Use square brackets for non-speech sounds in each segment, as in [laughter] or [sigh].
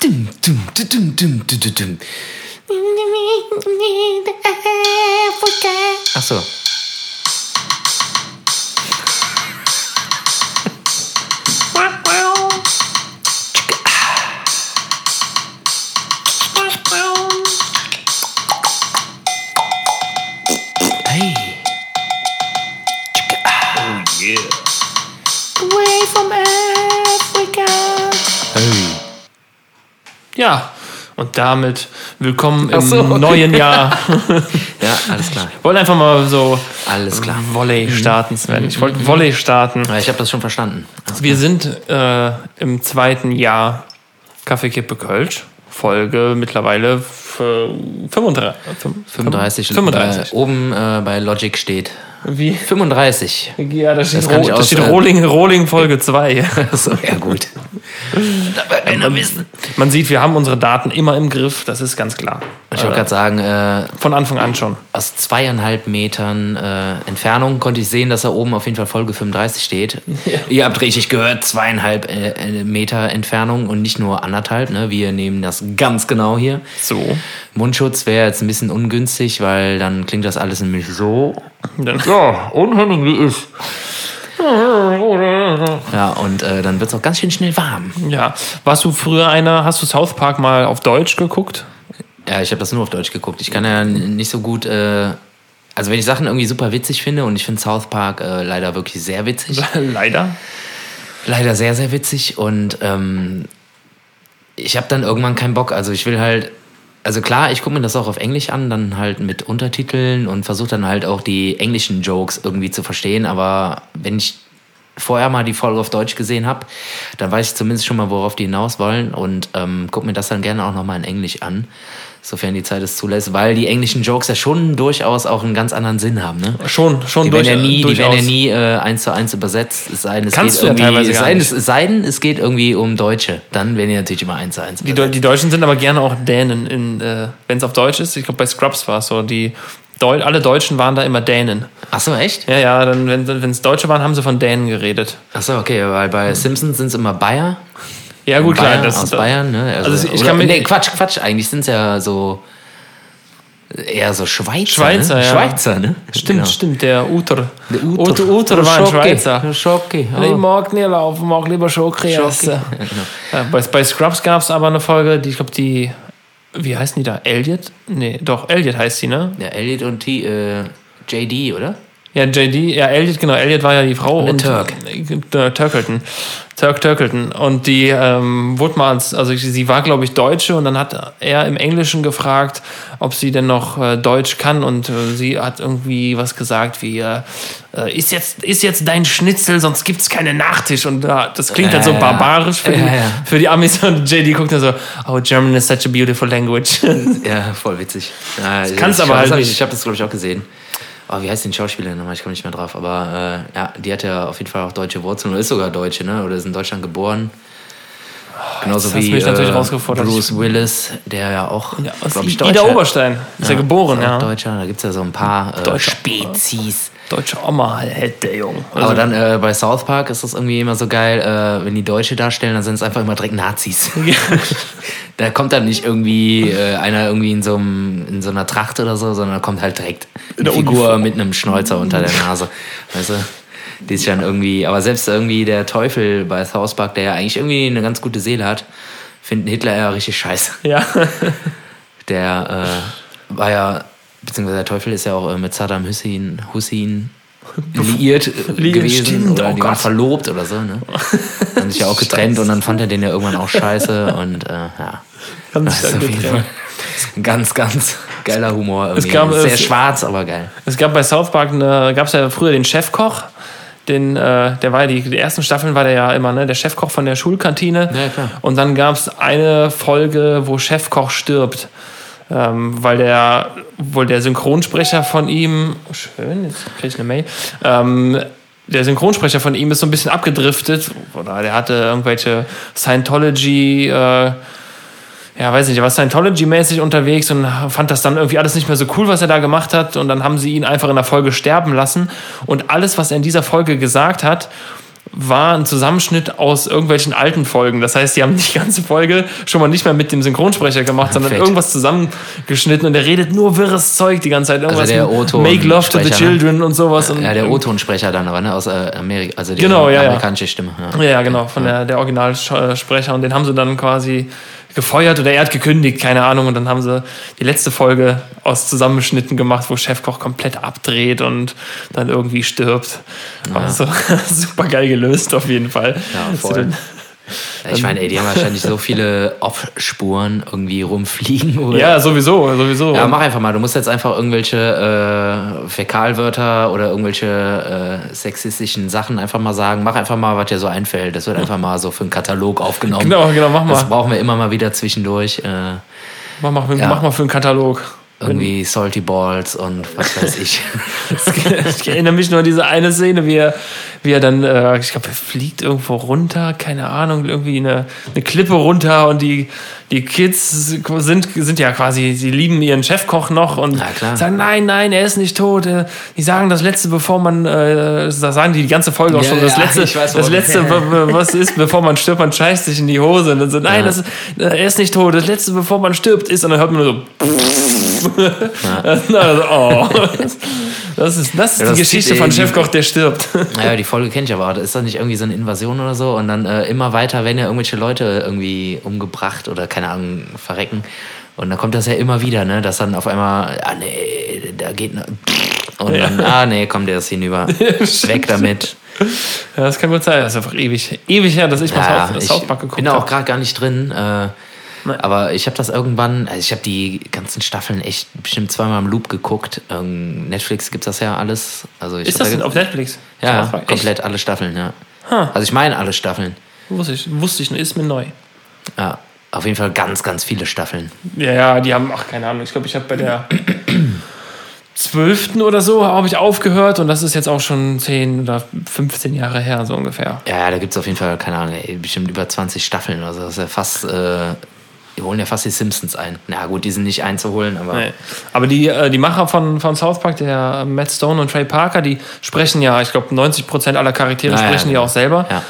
Dum, dum, dum, dum, dum, dum, dum. Ach so. Und damit willkommen im so, okay. neuen Jahr. [laughs] Ja, alles klar. Ich wollte einfach mal so Alles klar. Volley starten, Sven. Ich wollte Volley starten. Ja, ich habe das schon verstanden. Wir sind äh, im zweiten Jahr Kaffeekippe Kölsch. Folge mittlerweile f- 35. 35. 35. Äh, oben äh, bei Logic steht Wie? 35. Ja, da steht, Ro da steht äh, Rolling, Rolling Folge 2. [laughs] so, ja gut. Da wird einer wissen. Man sieht, wir haben unsere Daten immer im Griff, das ist ganz klar. Ich wollte gerade sagen, äh, Von Anfang an schon. aus zweieinhalb Metern äh, Entfernung konnte ich sehen, dass da oben auf jeden Fall Folge 35 steht. [laughs] Ihr habt richtig gehört, zweieinhalb äh, äh, Meter Entfernung und nicht nur anderthalb. Ne? Wir nehmen das ganz genau hier. So. Mundschutz wäre jetzt ein bisschen ungünstig, weil dann klingt das alles nämlich so. Ja, unheimlich wie ich. Ja, und äh, dann wird es auch ganz schön schnell warm. Ja. Warst du früher einer, hast du South Park mal auf Deutsch geguckt? Ja, ich habe das nur auf Deutsch geguckt. Ich kann ja nicht so gut. Äh, also, wenn ich Sachen irgendwie super witzig finde und ich finde South Park äh, leider wirklich sehr witzig. [laughs] Leider. leider sehr, sehr witzig und ähm, ich habe dann irgendwann keinen Bock. Also ich will halt, also klar, ich gucke mir das auch auf Englisch an, dann halt mit Untertiteln und versuche dann halt auch die englischen Jokes irgendwie zu verstehen. Aber wenn ich vorher mal die Folge auf Deutsch gesehen habe, dann weiß ich zumindest schon mal, worauf die hinaus wollen und ähm, gucke mir das dann gerne auch nochmal in Englisch an. Sofern die Zeit es zulässt, weil die englischen Jokes ja schon durchaus auch einen ganz anderen Sinn haben. Ne? Schon, schon Die durch, werden ja nie, die werden ja nie äh, eins zu eins übersetzt. Es sei denn, es Kannst geht du ja irgendwie, teilweise es sei es sei denn, es geht irgendwie um Deutsche. Dann werden die natürlich immer eins zu eins Die, übersetzt. Deu- die Deutschen sind aber gerne auch Dänen, in, äh, wenn es auf Deutsch ist. Ich glaube, bei Scrubs war es so. Die Deu alle Deutschen waren da immer Dänen. Ach so, echt? Ja, ja, dann, wenn es Deutsche waren, haben sie von Dänen geredet. Ach so, okay, weil bei Simpsons sind es immer Bayer. Ja, gut, Bayern, klar. Das, aus Bayern, ne? Also, Also ich oder, kann mir- nee, Quatsch, Quatsch. Eigentlich sind es ja so eher so Schweizer. Schweizer, ne? ja. Schweizer, ne? Stimmt, Genau. stimmt, der Uter. Der Uter, Uter war ein Schocke. Schweizer. Schocke. Ich Oh. mag nicht laufen, mag lieber Schoki Schocke. essen. Ja, genau. Bei, bei Scrubs gab es aber eine Folge, die, ich glaube, die, wie heißen die da? Elliot? Nee, doch, Elliot heißt die, ne? Ja, Elliot und T, äh, JD, oder? Ja, JD, ja, Elliot, genau, Elliot war ja die Frau. der und Turk. Äh, Turkelton. Turk Turkelton. Und die ähm, wurde mal als, also sie war, glaube ich, Deutsche und dann hat er im Englischen gefragt, ob sie denn noch äh, Deutsch kann und äh, sie hat irgendwie was gesagt wie, äh, äh, ist, jetzt, ist jetzt dein Schnitzel, sonst gibt's keine Nachtisch. Und äh, das klingt halt so barbarisch für, die, für die Amis und JD guckt dann so, oh, German is such a beautiful language. Ja, voll witzig. Ja, kannst aber halt hab ich, nicht. ich habe das, glaube ich, auch gesehen. Oh, wie heißt die Schauspielerin nochmal? Ich komme nicht mehr drauf. Aber äh, ja, die hat ja auf jeden Fall auch deutsche Wurzeln oder ist sogar Deutsche, ne? Oder ist in Deutschland geboren. Genauso hast du wie äh. Bruce Willis, der ja auch, Ja, glaube ich, Ida Deutscher Oberstein ist ja, geboren, ist auch ja. Deutscher, da gibt es ja so ein paar äh. Spezies. Deutsche Oma hätte der Junge. Also, Aber dann äh, bei South Park ist das irgendwie immer so geil, äh, wenn die Deutsche darstellen, dann sind es einfach immer direkt Nazis. [laughs] [laughs] da kommt dann nicht irgendwie äh, einer irgendwie in so, einem, in so einer Tracht oder so, sondern da kommt halt direkt eine Figur Uniform. mit einem Schnäuzer unter der Nase. Weißt du? Die ist dann irgendwie, aber selbst irgendwie der Teufel bei South Park, der ja eigentlich irgendwie eine ganz gute Seele hat, finden Hitler ja richtig scheiße. ja. Der äh, war ja, beziehungsweise der Teufel ist ja auch äh, mit Saddam Hussein, Hussein [laughs] liiert äh, Liiert, gewesen. stimmt, oder oh die waren verlobt oder so, ne? [laughs] Haben sich ja auch getrennt und dann fand er den ja irgendwann auch scheiße und äh, ja. Fall ein ganz, ganz geiler Humor. Irgendwie. gab, Sehr es- schwarz, aber geil. Es gab bei South Park, gab es ja früher den Chefkoch. Den, äh, der war ja die, die ersten Staffeln war der ja immer, ne? Der Chefkoch von der Schulkantine. Ja. Und dann gab es eine Folge, wo Chefkoch stirbt. Ähm, weil der, wohl der Synchronsprecher von ihm, oh, schön, jetzt kriege ich eine Mail, ähm, der Synchronsprecher von ihm ist so ein bisschen abgedriftet, oder der hatte irgendwelche Scientology, äh, ja, weiß nicht, er war Scientology-mäßig unterwegs und fand das dann irgendwie alles nicht mehr so cool, was er da gemacht hat. Und dann haben sie ihn einfach in der Folge sterben lassen. Und alles, was er in dieser Folge gesagt hat, war ein Zusammenschnitt aus irgendwelchen alten Folgen. Das heißt, die haben die ganze Folge schon mal nicht mehr mit dem Synchronsprecher gemacht, sondern Perfekt. irgendwas zusammengeschnitten und der redet nur wirres Zeug die ganze Zeit. Irgendwas Also der Make Love to the Sprecher, ne? Children und sowas. Und Ja, der O-Tonsprecher dann aber, ne? Aus äh, Amerika, also die Genau, ja, ja. amerikanische Stimme. Ja. Ja, genau, von der, der Originalsprecher. Und den haben sie dann quasi gefeuert oder er hat gekündigt, keine Ahnung. Und dann haben sie die letzte Folge aus Zusammenschnitten gemacht, wo Chefkoch komplett abdreht und dann irgendwie stirbt. Also [laughs] super geil gelöst auf jeden Fall. Ja, voll. Ich meine, ey, die haben wahrscheinlich so viele Off-Spuren irgendwie rumfliegen. Oder? Ja, sowieso, sowieso. Ja, mach einfach mal. Du musst jetzt einfach irgendwelche äh, Fäkalwörter oder irgendwelche äh, sexistischen Sachen einfach mal sagen. Mach einfach mal, was dir so einfällt. Das wird einfach mal so für einen Katalog aufgenommen. Genau, genau, mach Das mal. brauchen wir immer mal wieder zwischendurch. Äh, Mach mal, Ja. mach mal für einen Katalog. Irgendwie Salty Balls und was weiß ich. [laughs] ich erinnere mich nur an diese eine Szene, wie er, wie er dann, äh, ich glaube, er fliegt irgendwo runter, keine Ahnung, irgendwie eine, eine Klippe runter und die, die Kids sind, sind ja quasi, sie lieben ihren Chefkoch noch und sagen, nein, nein, er ist nicht tot. Äh, Die sagen das Letzte, bevor man, äh, sagen die die ganze Folge auch Ja, schon, das ja, Letzte, [laughs] weiß, das Letzte, [laughs] was ist, bevor man stirbt, man scheißt sich in die Hose und dann so, nein, Ja. das, äh, er ist nicht tot, das Letzte, bevor man stirbt, ist, und dann hört man nur so, [laughs] also, oh. Das ist, das ist Ja, die das Geschichte zieht von die- Chefkoch, der stirbt. Naja, die Folge kennt ich aber. Ist das nicht irgendwie so eine Invasion oder so? Und dann äh, immer weiter werden ja irgendwelche Leute irgendwie umgebracht oder keine Ahnung, verrecken. Und dann kommt das ja immer wieder, ne? Dass dann auf einmal, ah nee, da geht ne, und dann, ah nee, komm, der ist hinüber. [laughs] Weg damit. Ja, das kann gut sein. Das ist einfach ewig, ewig her, dass ich mal Ja, South, ich Park geguckt bin da auch habe. gerade gar nicht drin. Äh. Aber ich habe das irgendwann, also ich habe die ganzen Staffeln echt bestimmt zweimal im Loop geguckt. Ähm, Netflix gibt das ja alles. Also ich Ist das da denn auf Netflix? Ja, komplett alle Staffeln, ja. Huh. Also ich meine alle Staffeln. Wusste ich, wusste ich, ist mir neu. Ja, auf jeden Fall ganz, ganz viele Staffeln. Ja, ja, die haben, ach, keine Ahnung. Ich glaube, ich habe bei der [clears throat] zwölften oder so habe ich aufgehört und das ist jetzt auch schon 10 oder 15 Jahre her, so ungefähr. Ja, ja da gibt es auf jeden Fall, keine Ahnung, ey, bestimmt über 20 Staffeln. Also das ist ja fast, äh, die holen ja fast die Simpsons ein. Na gut, die sind nicht einzuholen, aber Nee. Aber die, äh, die Macher von, von South Park, der Matt Stone und Trey Parker, die sprechen ja, ich glaube, 90% aller Charaktere Ja, ja, sprechen die genau. auch selber. ja.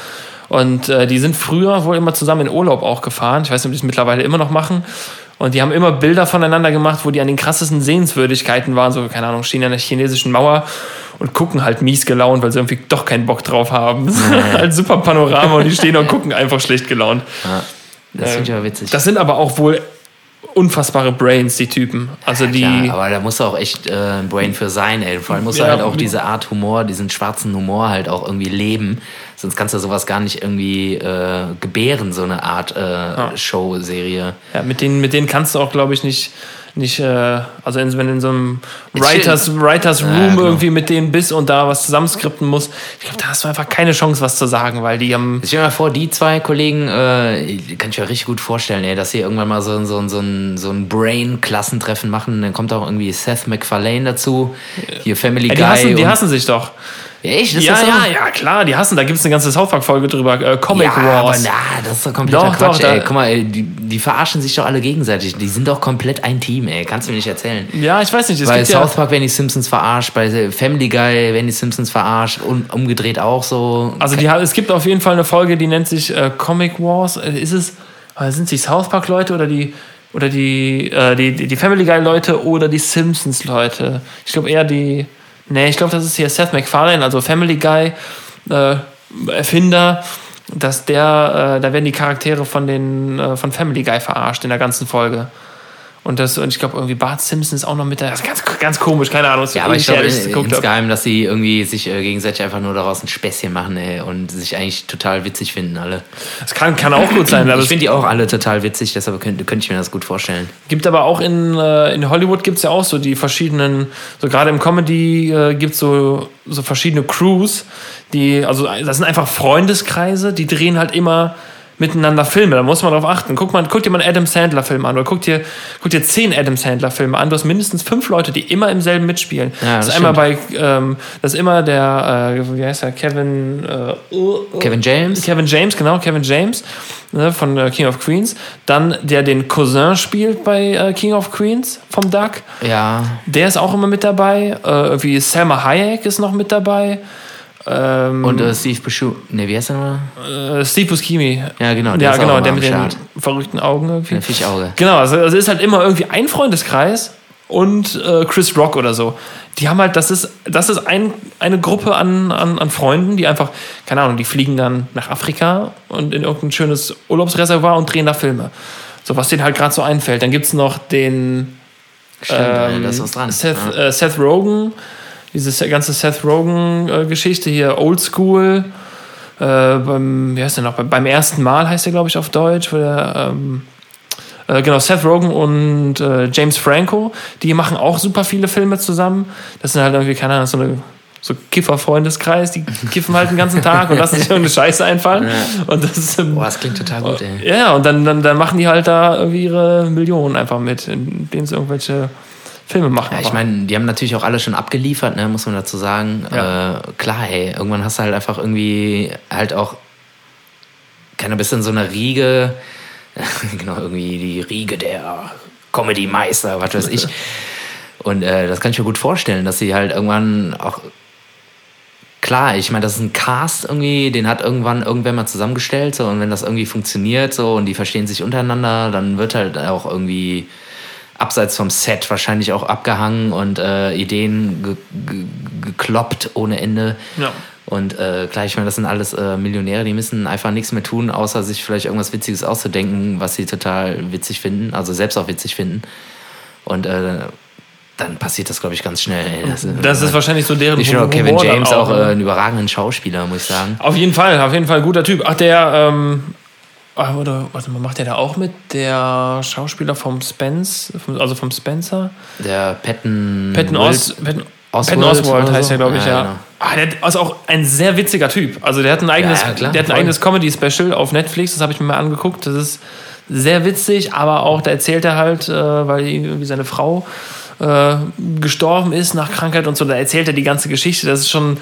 Und äh, die sind früher wohl immer zusammen in Urlaub auch gefahren. Ich weiß nicht, ob die es mittlerweile immer noch machen. Und die haben immer Bilder voneinander gemacht, wo die an den krassesten Sehenswürdigkeiten waren. So, keine Ahnung, stehen an der chinesischen Mauer und gucken halt mies gelaunt, weil sie irgendwie doch keinen Bock drauf haben. [laughs] halt super Panorama und die stehen und gucken einfach schlecht gelaunt. ja. Das finde ich aber witzig. Das sind aber auch wohl unfassbare Brains, die Typen. Also die. Klar, aber da musst du auch echt äh, ein Brain für sein, ey. Vor allem musst du Ja, halt auch diese Art Humor, diesen schwarzen Humor halt auch irgendwie leben. Sonst kannst du sowas gar nicht irgendwie äh, gebären, so eine Art äh, Show-Serie. Ja, mit denen, mit denen kannst du auch, glaube ich, nicht, nicht äh, also in, wenn du in so einem Writers, Writers Room Ja, genau. irgendwie mit denen bist und da was zusammenskripten musst, ich glaube, da hast du einfach keine Chance, was zu sagen, weil die haben. Stell dir mal vor, die zwei Kollegen, äh, kann ich mir richtig gut vorstellen, ey, dass sie irgendwann mal so, so, so ein, so ein Brain-Klassentreffen machen. Dann kommt auch irgendwie Seth MacFarlane dazu, hier Family Guy. die, hassen, die hassen sich doch. Ja, echt? Ist Ja, das so? ja, ja, klar, die hassen. Da gibt es eine ganze South Park-Folge drüber. Äh, Comic Ja, aber Wars. na, das ist doch kompletter Doch, Quatsch, doch, ey. Guck mal, ey, die, die verarschen sich doch alle gegenseitig. Die sind doch komplett ein Team, ey. Kannst du mir nicht erzählen. Ja, ich weiß nicht. Es bei gibt South ja, Park werden die Simpsons verarscht, bei Family Guy werden die Simpsons verarscht und umgedreht auch so. also die, es gibt auf jeden Fall eine Folge, die nennt sich äh, Comic Wars. Äh, Ist es, äh, sind es die South Park-Leute oder die oder die, äh, die, die, die Family Guy-Leute oder die Simpsons-Leute? Ich glaube eher die. Nee, ich glaube, das ist hier Seth MacFarlane, also Family Guy, äh, Erfinder. Dass der, äh, da werden die Charaktere von den äh, von Family Guy verarscht in der ganzen Folge. Und das, und ich glaube, irgendwie Bart Simpson ist auch noch mit da. Das ist ganz, ganz komisch, keine Ahnung. ja, aber ich glaube hab. insgeheim, dass sie irgendwie sich äh, gegenseitig einfach nur daraus ein Späßchen machen ey, und sich eigentlich total witzig finden alle. Das kann, kann auch gut sein. [clears throat] Aber ich finde die auch alle total witzig, deshalb könnte, könnte ich mir das gut vorstellen. gibt aber auch in, äh, in Hollywood gibt es ja auch so die verschiedenen, so gerade im Comedy äh, gibt es so, so verschiedene Crews, die, also das sind einfach Freundeskreise, die drehen halt immer miteinander Filme. Da muss man drauf achten. Guck, mal, guck dir mal einen Adam Sandler-Film an oder guck dir, guck dir zehn Adam Sandler-Filme an. Du hast mindestens fünf Leute, die immer im selben mitspielen. Ja, das, das ist einmal bei, ähm, das ist immer der, äh, wie heißt der, Kevin, äh, uh, uh, Kevin James? Kevin James, genau, Kevin James ne, von äh, King of Queens. Dann der den Cousin spielt bei äh, King of Queens vom Duck. Ja, Der ist auch immer mit dabei. Äh, irgendwie Selma Hayek ist noch mit dabei. Ähm, Und äh, Steve Buscemi. Ne, wie heißt der nochmal? äh, Steve Buscemi. Ja, genau. der Ja, genau, der mit den Start. verrückten Augen irgendwie. Der Fischauge. Genau, also also es ist halt immer irgendwie ein Freundeskreis und äh, Chris Rock oder so. Die haben halt, das ist, das ist ein, eine Gruppe an, an, an Freunden, die einfach, keine Ahnung, die fliegen dann nach Afrika und in irgendein schönes Urlaubsreservoir und drehen da Filme. So, was denen halt gerade so einfällt. Dann gibt es noch den Stimmt, ähm. Seth, ja. äh, Seth Rogen, diese ganze Seth Rogen-Geschichte hier, Old School. Äh, beim, wie heißt der noch? Bei- Beim ersten Mal heißt der, glaube ich, auf Deutsch. Der, ähm, äh, genau, Seth Rogen und äh, James Franco, die machen auch super viele Filme zusammen. Das sind halt irgendwie, keine Ahnung, so eine so Kiffer-Freundeskreis, die kiffen halt den ganzen Tag und lassen sich irgendeine Scheiße einfallen. Und das ähm, Boah, das klingt total gut, ey. ja, und dann, dann, dann machen die halt da irgendwie ihre Millionen einfach mit, indem sie irgendwelche Filme machen. Ja, ich meine, die haben natürlich auch alle schon abgeliefert, ne, muss man dazu sagen. Ja. Äh, klar, ey, irgendwann hast du halt einfach irgendwie halt auch, keine bist in so einer Riege, [laughs] genau, irgendwie die Riege der Comedy-Meister, was weiß ich. [laughs] Und äh, das kann ich mir gut vorstellen, dass sie halt irgendwann auch klar, ich meine, das ist ein Cast irgendwie, den hat irgendwann irgendwer mal zusammengestellt, so, und wenn das irgendwie funktioniert, so, und die verstehen sich untereinander, dann wird halt auch irgendwie abseits vom Set wahrscheinlich auch abgehangen und äh, Ideen ge ge gekloppt ohne Ende. Ja. Und äh, klar, ich meine, das sind alles äh, Millionäre, die müssen einfach nichts mehr tun, außer sich vielleicht irgendwas Witziges auszudenken, was sie total witzig finden, also selbst auch witzig finden. Und äh, dann passiert das, glaube ich, ganz schnell. Ey. Das, Das ist wahrscheinlich so deren ich finde auch Kevin James auch, ne? äh, einen überragenden Schauspieler, muss ich sagen. Auf jeden Fall, auf jeden Fall guter Typ. Ach, der, ähm, oder, warte mal, macht der da auch mit? Der Schauspieler vom Spence, vom, also vom Spencer? Der Patton. Patton, Os, Patton, Oswalt Patton Oswald heißt so? er, glaube ich, Ja, ja. genau. Ah, der ist auch ein sehr witziger Typ. Also der hat ein eigenes, Ja, ja, klar, der hat ein voll. eigenes Comedy-Special auf Netflix, das habe ich mir mal angeguckt. Das ist sehr witzig, aber auch, da erzählt er halt, äh, weil irgendwie seine Frau äh, gestorben ist nach Krankheit und so, da erzählt er die ganze Geschichte. Das ist schon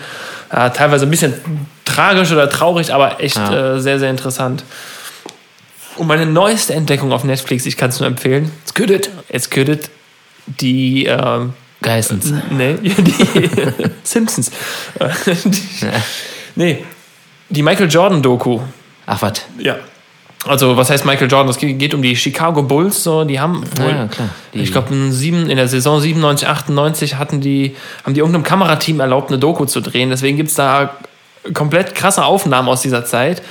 äh, teilweise ein bisschen tragisch oder traurig, aber echt Ja. äh, sehr, sehr interessant. Und meine neueste Entdeckung auf Netflix, ich kann es nur empfehlen. It's good it. It's good it. Die ähm, Geissens. [laughs] Nee, [laughs] die Simpsons. Die, Nee, die Michael Jordan-Doku. Ach, was? Ja. Also, was heißt Michael Jordan? Es geht, um die Chicago Bulls. So, die haben wohl, Ja, klar. Die- ich glaube, in der Saison 97, 98 hatten die, haben die irgendeinem Kamerateam erlaubt, eine Doku zu drehen. Deswegen gibt es da komplett krasse Aufnahmen aus dieser Zeit.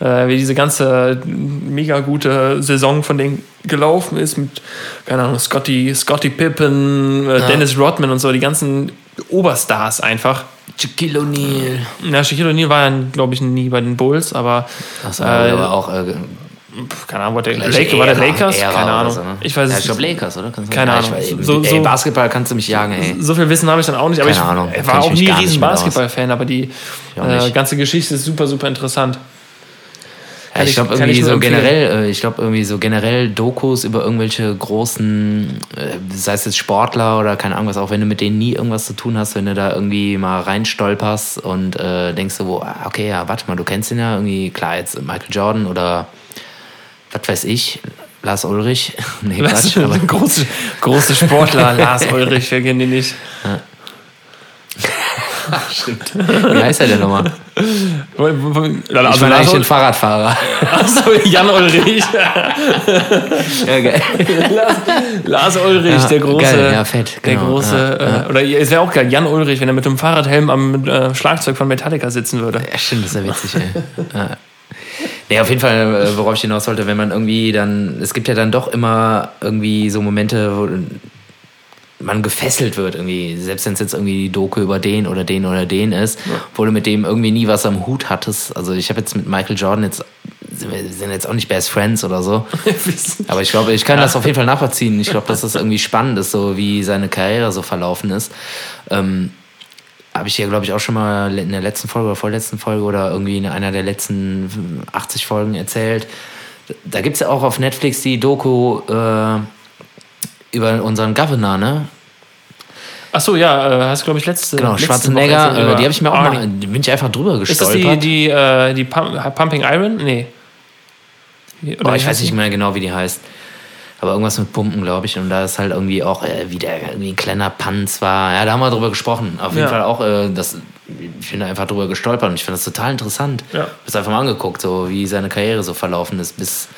Äh, wie diese ganze mega gute Saison von denen gelaufen ist mit, keine Ahnung, Scotty, Scotty Pippen, äh, Dennis Rodman und so, die ganzen Oberstars einfach. Shaquille O'Neal. Na, Shaquille O'Neal war ja, glaube ich, nie bei den Bulls, aber Achso, Äh, aber auch. Äh, keine Ahnung, war der, Lake, war der Lakers? Ära keine Ahnung. so, ne? Ich weiß ja, ich glaube. Lakers, oder? Keine Ja, Ahnung. Weiß, So- ey, so- Basketball kannst du mich jagen, ey. So viel Wissen habe ich dann auch nicht, aber Keine ich Ahnung, war auch nie riesen. Basketball-Fan, aber die äh, ganze Geschichte ist super, super interessant. Ja, ich glaube kann irgendwie ich so empfehlen. generell, äh, ich glaube irgendwie so generell Dokus über irgendwelche großen, äh, sei es jetzt Sportler oder keine Ahnung was, auch wenn du mit denen nie irgendwas zu tun hast, wenn du da irgendwie mal reinstolperst und äh, denkst du, wo, ah, okay, ja, warte mal, du kennst ihn ja irgendwie, klar, jetzt Michael Jordan oder was weiß ich, Lars Ulrich. [laughs] nee, Quatsch, aber große, [laughs] große Sportler, Lars Ulrich, wir kennen die nicht. [laughs] stimmt. Wie heißt er denn nochmal? Ich Also meine eigentlich den Fahrradfahrer. Achso, [laughs] Jan Ulrich. ja, geil. Lars, Lars Ulrich, Ja, der große. geil, ja, fett, Der genau, große. ja, Äh, oder es wäre auch geil, Jan Ulrich, wenn er mit dem Fahrradhelm am äh, Schlagzeug von Metallica sitzen würde. Ja, stimmt, das ist ja witzig, ey. Ja. Nee, auf jeden Fall, äh, worauf ich hinaus wollte, wenn man irgendwie dann, es gibt ja dann doch immer irgendwie so Momente, wo man gefesselt wird irgendwie, selbst wenn es jetzt irgendwie die Doku über den oder den oder den ist, wo du mit dem irgendwie nie was am Hut hattest. Also ich habe jetzt mit Michael Jordan jetzt, sind wir sind jetzt auch nicht Best Friends oder so, [laughs] aber ich glaube, ich kann das auf jeden Fall nachvollziehen. Ich glaube, dass das irgendwie spannend ist, so wie seine Karriere so verlaufen ist. Ähm, habe ich dir, glaube ich, auch schon mal in der letzten Folge oder vorletzten Folge oder irgendwie in einer der letzten 80 Folgen erzählt. Da gibt es ja auch auf Netflix die Doku äh, über unseren Governor, ne? Achso, ja, äh, hast du, glaube ich, letzte. Genau, letzte Schwarzenegger, Woche äh, über die habe ich mir auch Arnie. mal, bin ich einfach drüber Ist das gestolpert. die, die, äh, die Pump, Pumping Iron? Nee. Oder Boah, ich weiß nicht mehr genau, wie die heißt. Aber irgendwas mit Pumpen, glaube ich. Und da ist halt irgendwie auch, äh, wie der irgendwie ein kleiner Panz war. Ja, da haben wir drüber gesprochen. Auf jeden Ja. Fall auch, äh, das, ich bin da einfach drüber gestolpert und ich finde das total interessant. Ja. Bis einfach mal angeguckt, so wie seine Karriere so verlaufen ist. Bis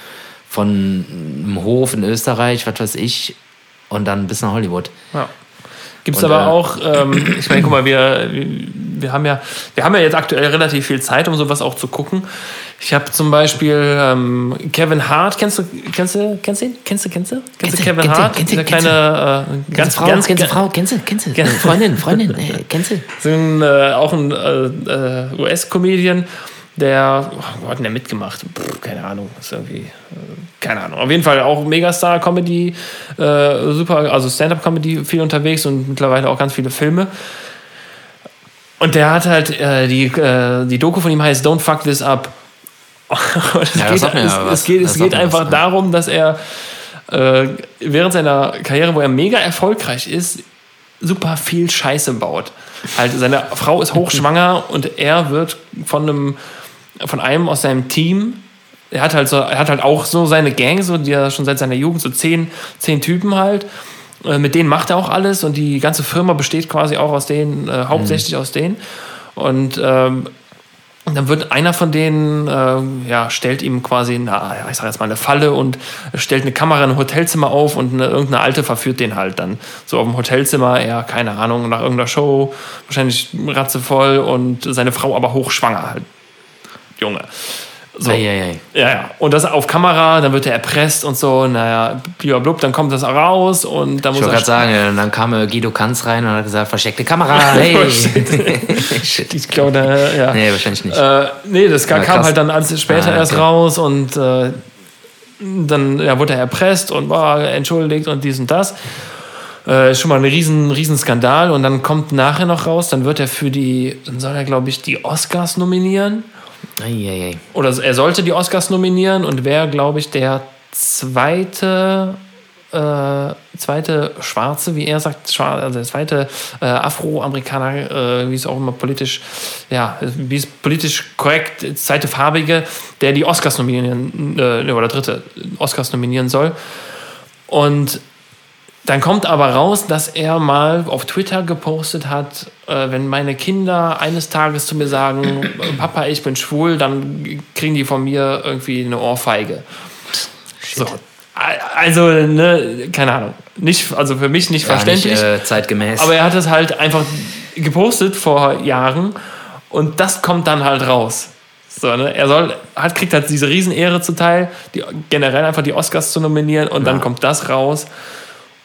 von einem Hof in Österreich, was weiß ich, und dann bis nach Hollywood. Ja. Gibt es aber äh, auch, ähm, [clears throat] ich meine, guck mal, wir, wir, haben ja, wir haben ja jetzt aktuell relativ viel Zeit, um sowas auch zu gucken. Ich habe zum Beispiel ähm, Kevin Hart, kennst du, kennst du, kennst du ihn? Kennst du, kennst du? Kennst du Kevin kennst du, Hart? kennst du, kennst du? kleine, äh, ganz, Frau, ganz, kennst du ganz, Frau, kennst du, kennst du? Kennst du? Freundin, Freundin, äh, kennst du? [laughs] so ein, äh, auch ein äh, äh, US-Comedian, der, oh, wo hat denn der mitgemacht? Pff, keine Ahnung, ist irgendwie, äh, keine Ahnung. Auf jeden Fall auch Megastar-Comedy, äh, super, also Stand-Up-Comedy viel unterwegs und mittlerweile auch ganz viele Filme. Und der hat halt, äh, die, äh, die Doku von ihm heißt Don't Fuck This Up. [laughs] Es, Ja, geht, es, es geht, es geht einfach was, darum, dass er äh, während seiner Karriere, wo er mega erfolgreich ist, super viel Scheiße baut. Halt, seine Frau ist hochschwanger [laughs] und er wird von einem, von einem aus seinem Team, er hat halt so, er hat halt auch so seine Gang, so, die er schon seit seiner Jugend, so zehn, zehn Typen halt. Äh, Mit denen macht er auch alles und die ganze Firma besteht quasi auch aus denen, äh, hauptsächlich aus denen. Und ähm, dann wird einer von denen, ähm, ja, stellt ihm quasi, ja, ich sag jetzt mal, eine Falle und stellt eine Kamera in ein Hotelzimmer auf und eine, irgendeine Alte verführt den halt dann. So auf dem Hotelzimmer, er, keine Ahnung, nach irgendeiner Show, wahrscheinlich ratzevoll und seine Frau aber hochschwanger halt. Junge. So. Eieiei. Ja, ja. Und das auf Kamera, dann wird er erpresst und so, naja, blub, dann kommt das raus und dann Ich muss wollte er. gerade sagen, äh, und dann kam äh, Guido Kanz rein und hat gesagt, versteckte Kamera, [laughs] hey. [laughs] Shit. Ich glaube, da, ja. Nee, wahrscheinlich nicht. Äh, nee, das kam krass. halt dann später Ah, erst okay. raus und äh, dann ja, wurde er erpresst und war entschuldigt und dies und das. Äh, schon mal ein riesen, riesen Skandal und dann kommt nachher noch raus, dann wird er für die, dann soll er glaube ich die Oscars nominieren Eieiei. oder er sollte die Oscars nominieren und wäre glaube ich der zweite äh, zweite Schwarze, wie er sagt, also der zweite äh, Afroamerikaner, äh, wie es auch immer politisch, ja, wie es politisch korrekt, zweite Farbige, der die Oscars nominieren, äh, oder dritte Oscars nominieren soll. Und dann kommt aber raus, dass er mal auf Twitter gepostet hat, äh, wenn meine Kinder eines Tages zu mir sagen, [clears throat] Papa, ich bin schwul, dann kriegen die von mir irgendwie eine Ohrfeige. So. Also, ne, keine Ahnung. Nicht, also für mich nicht Ja, nicht verständlich. äh, zeitgemäß. aber er hat es halt einfach gepostet vor Jahren und das kommt dann halt raus. So, ne? Er soll, hat, kriegt halt diese Riesenehre zuteil, die, generell einfach die Oscars zu nominieren und dann Ja. kommt das raus.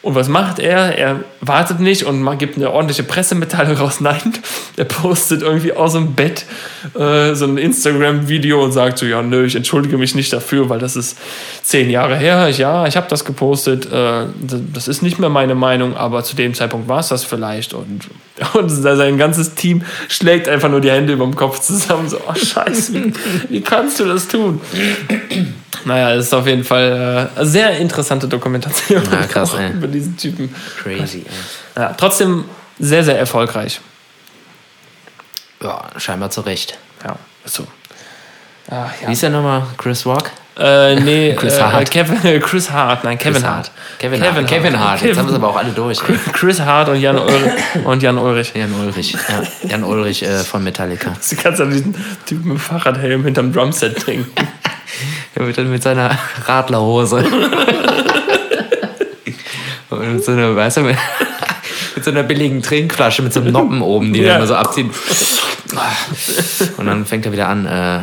Und was macht er? Er wartet nicht und gibt eine ordentliche Pressemitteilung raus. [laughs] Nein, er postet irgendwie aus dem Bett äh, so ein Instagram-Video und sagt so, ja, nö, ich entschuldige mich nicht dafür, weil das ist zehn Jahre her. Ich, ja, ich habe das gepostet. Äh, das ist nicht mehr meine Meinung, aber zu dem Zeitpunkt war es das vielleicht. Und, [laughs] und sein ganzes Team schlägt einfach nur die Hände über dem Kopf zusammen. So, oh scheiße, wie, wie kannst du das tun? Naja, es ist auf jeden Fall äh, eine sehr interessante Dokumentation Ja, krass, [laughs] ey. über diesen Typen. Crazy. ey. Ja, trotzdem sehr, sehr erfolgreich. Ja, scheinbar zu Recht. Ja, so. Wie ja. ist der nochmal? Chris Rock? Äh, nee, [laughs] Chris äh, Hart. Kevin, Chris Hart, nein, Kevin Chris Hart. Kevin, Kevin Hart. Kevin Hart. Jetzt haben sie aber auch alle durch. ey. Chris Hart und Jan, Ulrich, [laughs] und Jan Ulrich. Jan Ulrich. Ja, Jan Ulrich äh, von Metallica. Du kannst an diesen Typen mit dem Fahrradhelm hinterm Drumset denken. Ja, mit, mit seiner Radlerhose. Und mit so einer, weißt du, mit, mit so einer billigen Trinkflasche mit so einem Noppen oben, die Ja. dann immer so abziehen. Und dann fängt er wieder an, äh,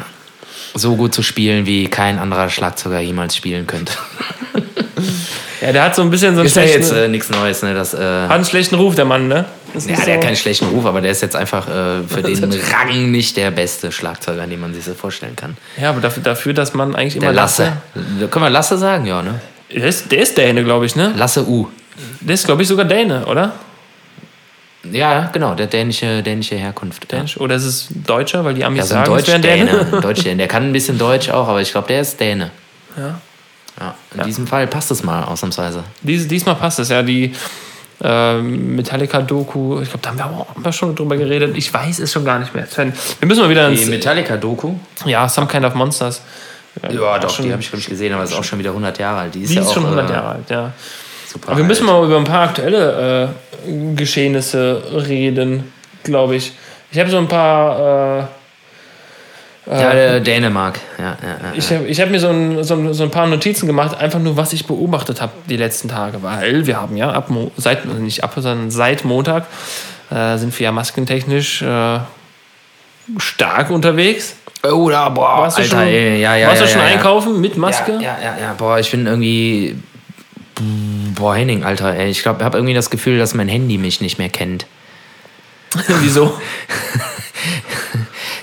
so gut zu spielen, wie kein anderer Schlagzeuger jemals spielen könnte. Ja, der hat so ein bisschen so einen Ist ja schlechten, jetzt äh, nichts Neues, ne? Das, äh, hat einen schlechten Ruf, der Mann, ne? Das ja, der hat so- keinen schlechten Ruf, aber der ist jetzt einfach äh, für [laughs] den Rang nicht der beste Schlagzeuger, den man sich so vorstellen kann. Ja, aber dafür, dafür, dass man eigentlich Der immer Lasse. Können wir Lasse sagen? Ja, ne? Der ist, der ist Däne, glaube ich, ne? Lasse U. Der ist, glaube ich, sogar Däne, oder? Ja, genau, der dänische, dänische Herkunft. Ja. Dänisch? Oder ist es Deutscher, weil die Amis Ja, so sagen, es wären Däne? Deutsch-Däne. [laughs] Deutsch-Däne. Der kann ein bisschen Deutsch auch, aber ich glaube, der ist Däne. Ja. Ja, in diesem Fall passt es mal ausnahmsweise. Dies, diesmal passt es ja. Die ähm, Metallica-Doku, ich glaube, da haben wir, auch, haben wir schon drüber geredet. Ich weiß es schon gar nicht mehr. Sven, Wir müssen mal wieder ins. Metallica-Doku? Ja, Some Kind of Monsters. Ja, doch, schon- die habe ich, glaube ich, gesehen, aber ist auch schon wieder 100 Jahre alt. Die ist, Die ja ist auch, schon 100 äh, Jahre alt, ja. Super Aber wir müssen mal über ein paar aktuelle äh, Geschehnisse reden, glaube ich. Ich habe so ein paar. Äh, Ja, äh, äh, Dänemark. Ja, ja, ich habe hab mir so ein, so, ein, so ein paar Notizen gemacht, einfach nur, was ich beobachtet habe die letzten Tage. Weil wir haben ja ab Mo seit, also nicht ab, sondern seit Montag äh, sind wir ja maskentechnisch äh, stark unterwegs. Oh, da, boah, Warst du Alter, schon, ey, ja, ja, warst du schon einkaufen mit Maske? Ja, ja, ja, ja, boah, ich bin irgendwie. Boah, Henning, Alter, ey. Ich glaube, ich habe irgendwie das Gefühl, dass mein Handy mich nicht mehr kennt. [laughs] Wieso? [laughs]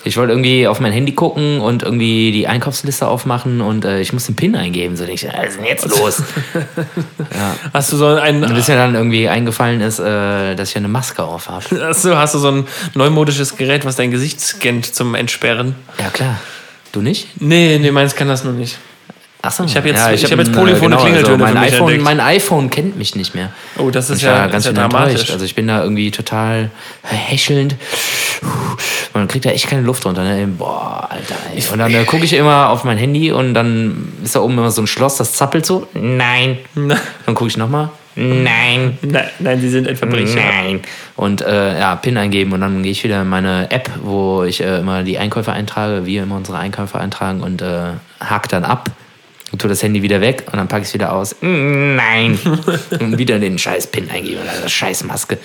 Ich wollte irgendwie auf mein Handy gucken und irgendwie die Einkaufsliste aufmachen und äh, ich muss den PIN eingeben. So, denk ich, was ist denn jetzt los? [laughs] Hast du so ein, Und bis mir dann irgendwie eingefallen ist, äh, dass ich eine Maske auf habe. [laughs] hast du, hast du so ein neumodisches Gerät, was dein Gesicht scannt zum Entsperren? Ja, klar. Du nicht? Nee, nee, meins kann das noch nicht. Achso. Ich hab jetzt- ja, ich hab hab jetzt ein, polyphone äh, Klingeltöne mein, für mich iPhone, mein iPhone kennt mich nicht mehr. Oh, das ist Ich ja, ganz ist ja dramatisch. Also ich bin da irgendwie total häschelnd. Man kriegt da echt keine Luft drunter. Ne? Boah, Alter. Ey. Und dann äh, gucke ich immer auf mein Handy und dann ist da oben immer so ein Schloss, das zappelt so. Nein. Dann gucke ich nochmal. Nein. nein, nein, sie sind ein Verbrecher. Nein. Und äh, ja, PIN eingeben und dann gehe ich wieder in meine App, wo ich äh, immer die Einkäufe eintrage, wir immer unsere Einkäufe eintragen und äh, hake dann ab und tue das Handy wieder weg und dann packe ich es wieder aus. Nein. [laughs] und wieder den scheiß PIN eingeben, also scheiß Maske.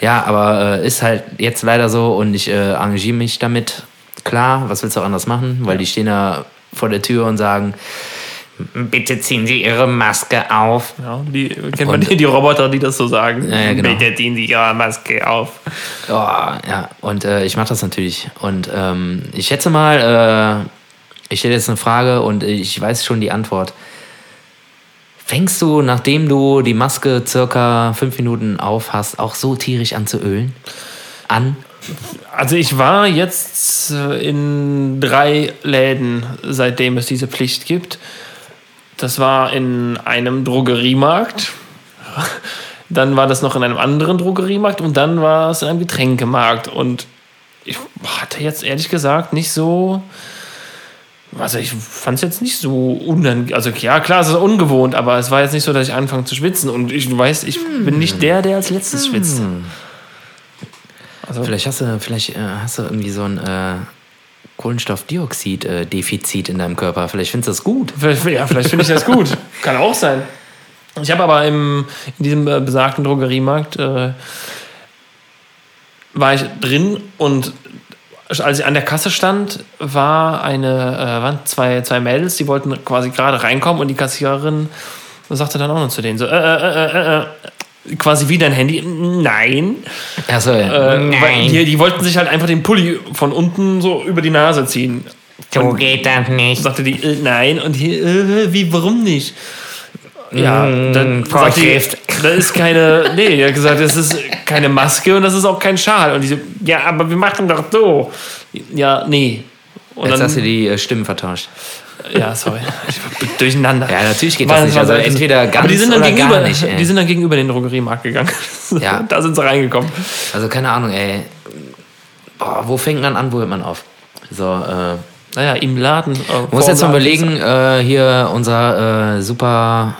Ja, aber äh, ist halt jetzt leider so und ich äh, engagiere mich damit. Klar, was willst du auch anders machen? Weil die stehen da vor der Tür und sagen, bitte ziehen Sie Ihre Maske auf. Ja, die kennt man Und- die, die Roboter, die das so sagen. Ja, ja, genau. Bitte ziehen Sie Ihre Maske auf. Oh, ja, und äh, ich mache das natürlich. Und ähm, ich schätze mal, äh, ich stelle jetzt eine Frage und ich weiß schon die Antwort. Fängst du, nachdem du die Maske circa fünf Minuten auf hast, auch so tierisch an zu ölen? An? Also ich war jetzt äh, in drei Läden, seitdem es diese Pflicht gibt. Das war in einem Drogeriemarkt. [laughs] Dann war das noch in einem anderen Drogeriemarkt und dann war es in einem Getränkemarkt. Und ich hatte jetzt ehrlich gesagt nicht so. Also ich fand es jetzt nicht so unangenehm. Also ja, klar, es ist ungewohnt, aber es war jetzt nicht so, dass ich anfange zu schwitzen. Und ich weiß, ich bin nicht der, der als letztes schwitzt. Also Vielleicht hast du, vielleicht äh, hast du irgendwie so ein äh, Kohlenstoffdioxid-Defizit in deinem Körper. Vielleicht findest du das gut. Vielleicht, ja, vielleicht finde ich das gut. [laughs] Kann auch sein. Ich habe aber im, in diesem äh, besagten Drogeriemarkt äh, war ich drin und als ich an der Kasse stand, war eine, äh, waren zwei, zwei Mädels, die wollten quasi gerade reinkommen und die Kassiererin sagte dann auch noch zu denen so, äh, äh, äh, äh, quasi wie dein Handy, nein. Achso, Äh, weil Die, die wollten sich halt einfach den Pulli von unten so über die Nase ziehen. so geht das nicht. sagte die, äh, nein. Und hier, äh, wie, warum nicht? Ja, Mm, dann sagt die, Vorschrift. da ist keine, nee, er hat gesagt, das ist keine Maske und das ist auch kein Schal. Und die so, ja, aber wir machen doch so. Ja, nee. Und Jetzt dann, hast du die äh, Stimmen vertauscht. ja, sorry, ich durcheinander. Ja, natürlich geht War- das nicht. Also entweder ganz aber die sind dann oder gegenüber, gar nicht. Die sind dann gegenüber den Drogeriemarkt gegangen. [laughs] Ja. da sind sie reingekommen. Also keine Ahnung, ey. Boah, wo fängt man an, wo hört man auf? So, äh, Naja, im Laden. Äh, muss jetzt mal überlegen, äh, hier unser äh, super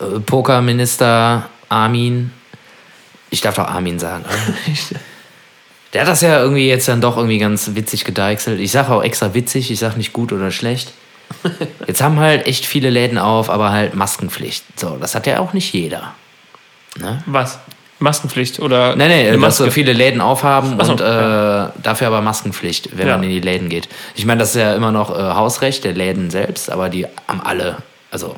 äh, Pokerminister Armin. Ich darf doch Armin sagen. [laughs] Der hat das ja irgendwie jetzt dann doch irgendwie ganz witzig gedeichselt. Ich sage auch extra witzig, ich sage nicht gut oder schlecht. [laughs] Jetzt haben halt echt viele Läden auf, aber halt Maskenpflicht. So, das hat ja auch nicht jeder. Was? Maskenpflicht oder Nein, nein, dass so viele Läden aufhaben so, und äh, ja. dafür aber Maskenpflicht, wenn Ja. man in die Läden geht. Ich meine, das ist ja immer noch äh, Hausrecht der Läden selbst, aber die haben alle, also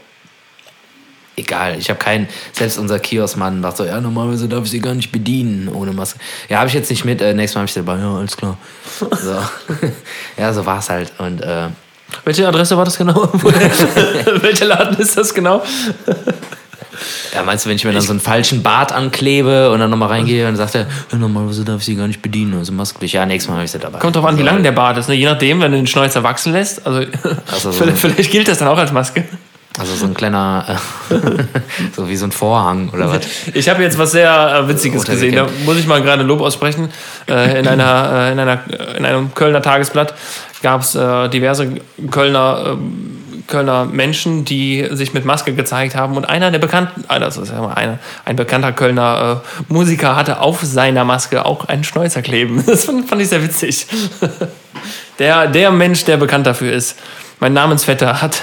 egal. Ich habe keinen, selbst unser Kioskmann sagt so, ja, normalerweise darf ich sie gar nicht bedienen ohne Maske. Ja, habe ich jetzt nicht mit, äh, nächstes Mal habe ich sie dabei, ja, alles klar. [laughs] So. [laughs] ja, so war es halt. Und äh, Welche Adresse war das genau? [laughs] Welcher Laden ist das genau? ja, meinst du, wenn ich mir dann so einen falschen Bart anklebe und dann nochmal reingehe und sagt er, ja, normalerweise darf ich sie gar nicht bedienen, also Maskenpflicht. Ja, nächstes Mal habe ich sie dabei. Kommt drauf an, wie Also, lang der Bart ist. Ne? Je nachdem, wenn du den Schnäuzer wachsen lässt. Also, so. vielleicht, vielleicht gilt das dann auch als Maske. Also so ein kleiner, äh, [laughs] so wie so ein Vorhang oder was. Ich habe jetzt was sehr äh, Witziges Roter gesehen. Da muss ich mal gerade Lob aussprechen. Äh, in, einer, in, einer, in einem Kölner Tagesblatt gab es diverse Kölner äh, Kölner Menschen, die sich mit Maske gezeigt haben. Und einer der bekannten, also sagen wir, einer, ein bekannter Kölner Musiker hatte auf seiner Maske auch einen Schnäuzer kleben. [laughs] Das fand, fand ich sehr witzig. [laughs] Der, der Mensch, der bekannt dafür ist. Mein Namensvetter hat.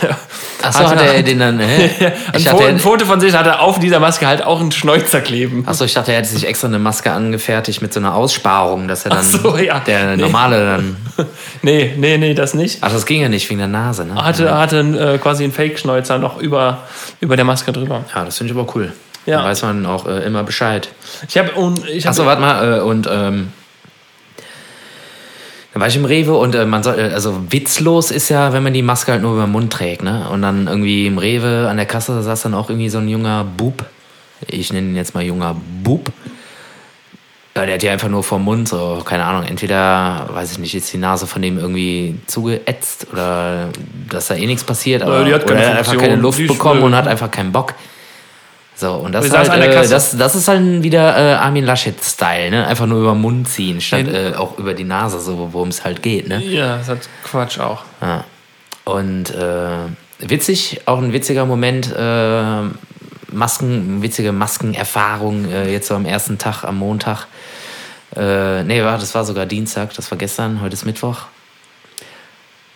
Achso, hat er den dann. Hä? [laughs] ein, Ich Fo dachte, ein Foto von sich hat er auf dieser Maske halt auch einen Schnäuzer kleben. achso, ich dachte, er hätte sich extra eine Maske angefertigt mit so einer Aussparung, dass er dann. So, ja. Der Nee. normale dann. [laughs] Nee, nee, nee, das nicht. Ach, das ging ja nicht wegen der Nase, ne? Hatte, hatte äh, quasi einen Fake-Schnäuzer noch über, über der Maske drüber. Ja, das finde ich aber cool. Ja. Da weiß man auch äh, immer Bescheid. Ich habe und ich habe Achso, warte mal, äh, und ähm, dann war ich im Rewe und äh, man soll, äh, also witzlos ist ja, wenn man die Maske halt nur über den Mund trägt, ne? Und dann irgendwie im Rewe an der Kasse saß dann auch irgendwie so ein junger Bub. Ich nenne ihn jetzt mal junger Bub. Ja, der hat ja einfach nur vom Mund, so, keine Ahnung, entweder, weiß ich nicht, ist die Nase von dem irgendwie zugeätzt oder dass da eh nichts passiert, aber die hat keine oder er hat einfach keine Luft die bekommen und hat einfach keinen Bock. So, und das halt, äh, das, das ist halt wieder äh, Armin Laschet-Style, ne? Einfach nur über den Mund ziehen, statt äh, auch über die Nase, so worum es halt geht, ne? Ja, das hat Quatsch auch. Ja. Und äh, witzig, auch ein witziger Moment, äh, Masken, witzige Maskenerfahrung, äh, jetzt so am ersten Tag, am Montag. Äh, nee, war, das war sogar Dienstag, das war gestern, heute ist Mittwoch.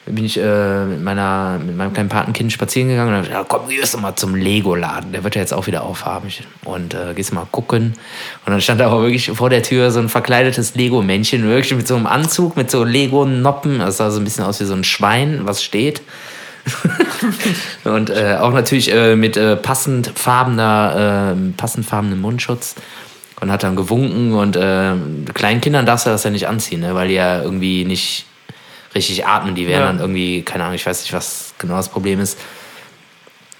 Bin ich äh, mit, meiner, mit meinem kleinen Patenkind spazieren gegangen und hab gesagt, ja, komm, gehst du mal zum Lego-Laden. Der wird ja jetzt auch wieder aufhaben. Und äh, gehst mal gucken. Und dann stand da aber wirklich vor der Tür so ein verkleidetes Lego-Männchen, wirklich mit so einem Anzug, mit so Lego-Noppen. Das sah so ein bisschen aus wie so ein Schwein, was steht. [laughs] und äh, auch natürlich äh, mit äh, passend farbener, äh, passend farbenem Mundschutz. Und hat dann gewunken und äh, kleinen Kindern darfst du das ja nicht anziehen, ne? weil die ja irgendwie nicht richtig atmen. Die werden Ja. dann irgendwie, keine Ahnung, ich weiß nicht, was genau das Problem ist.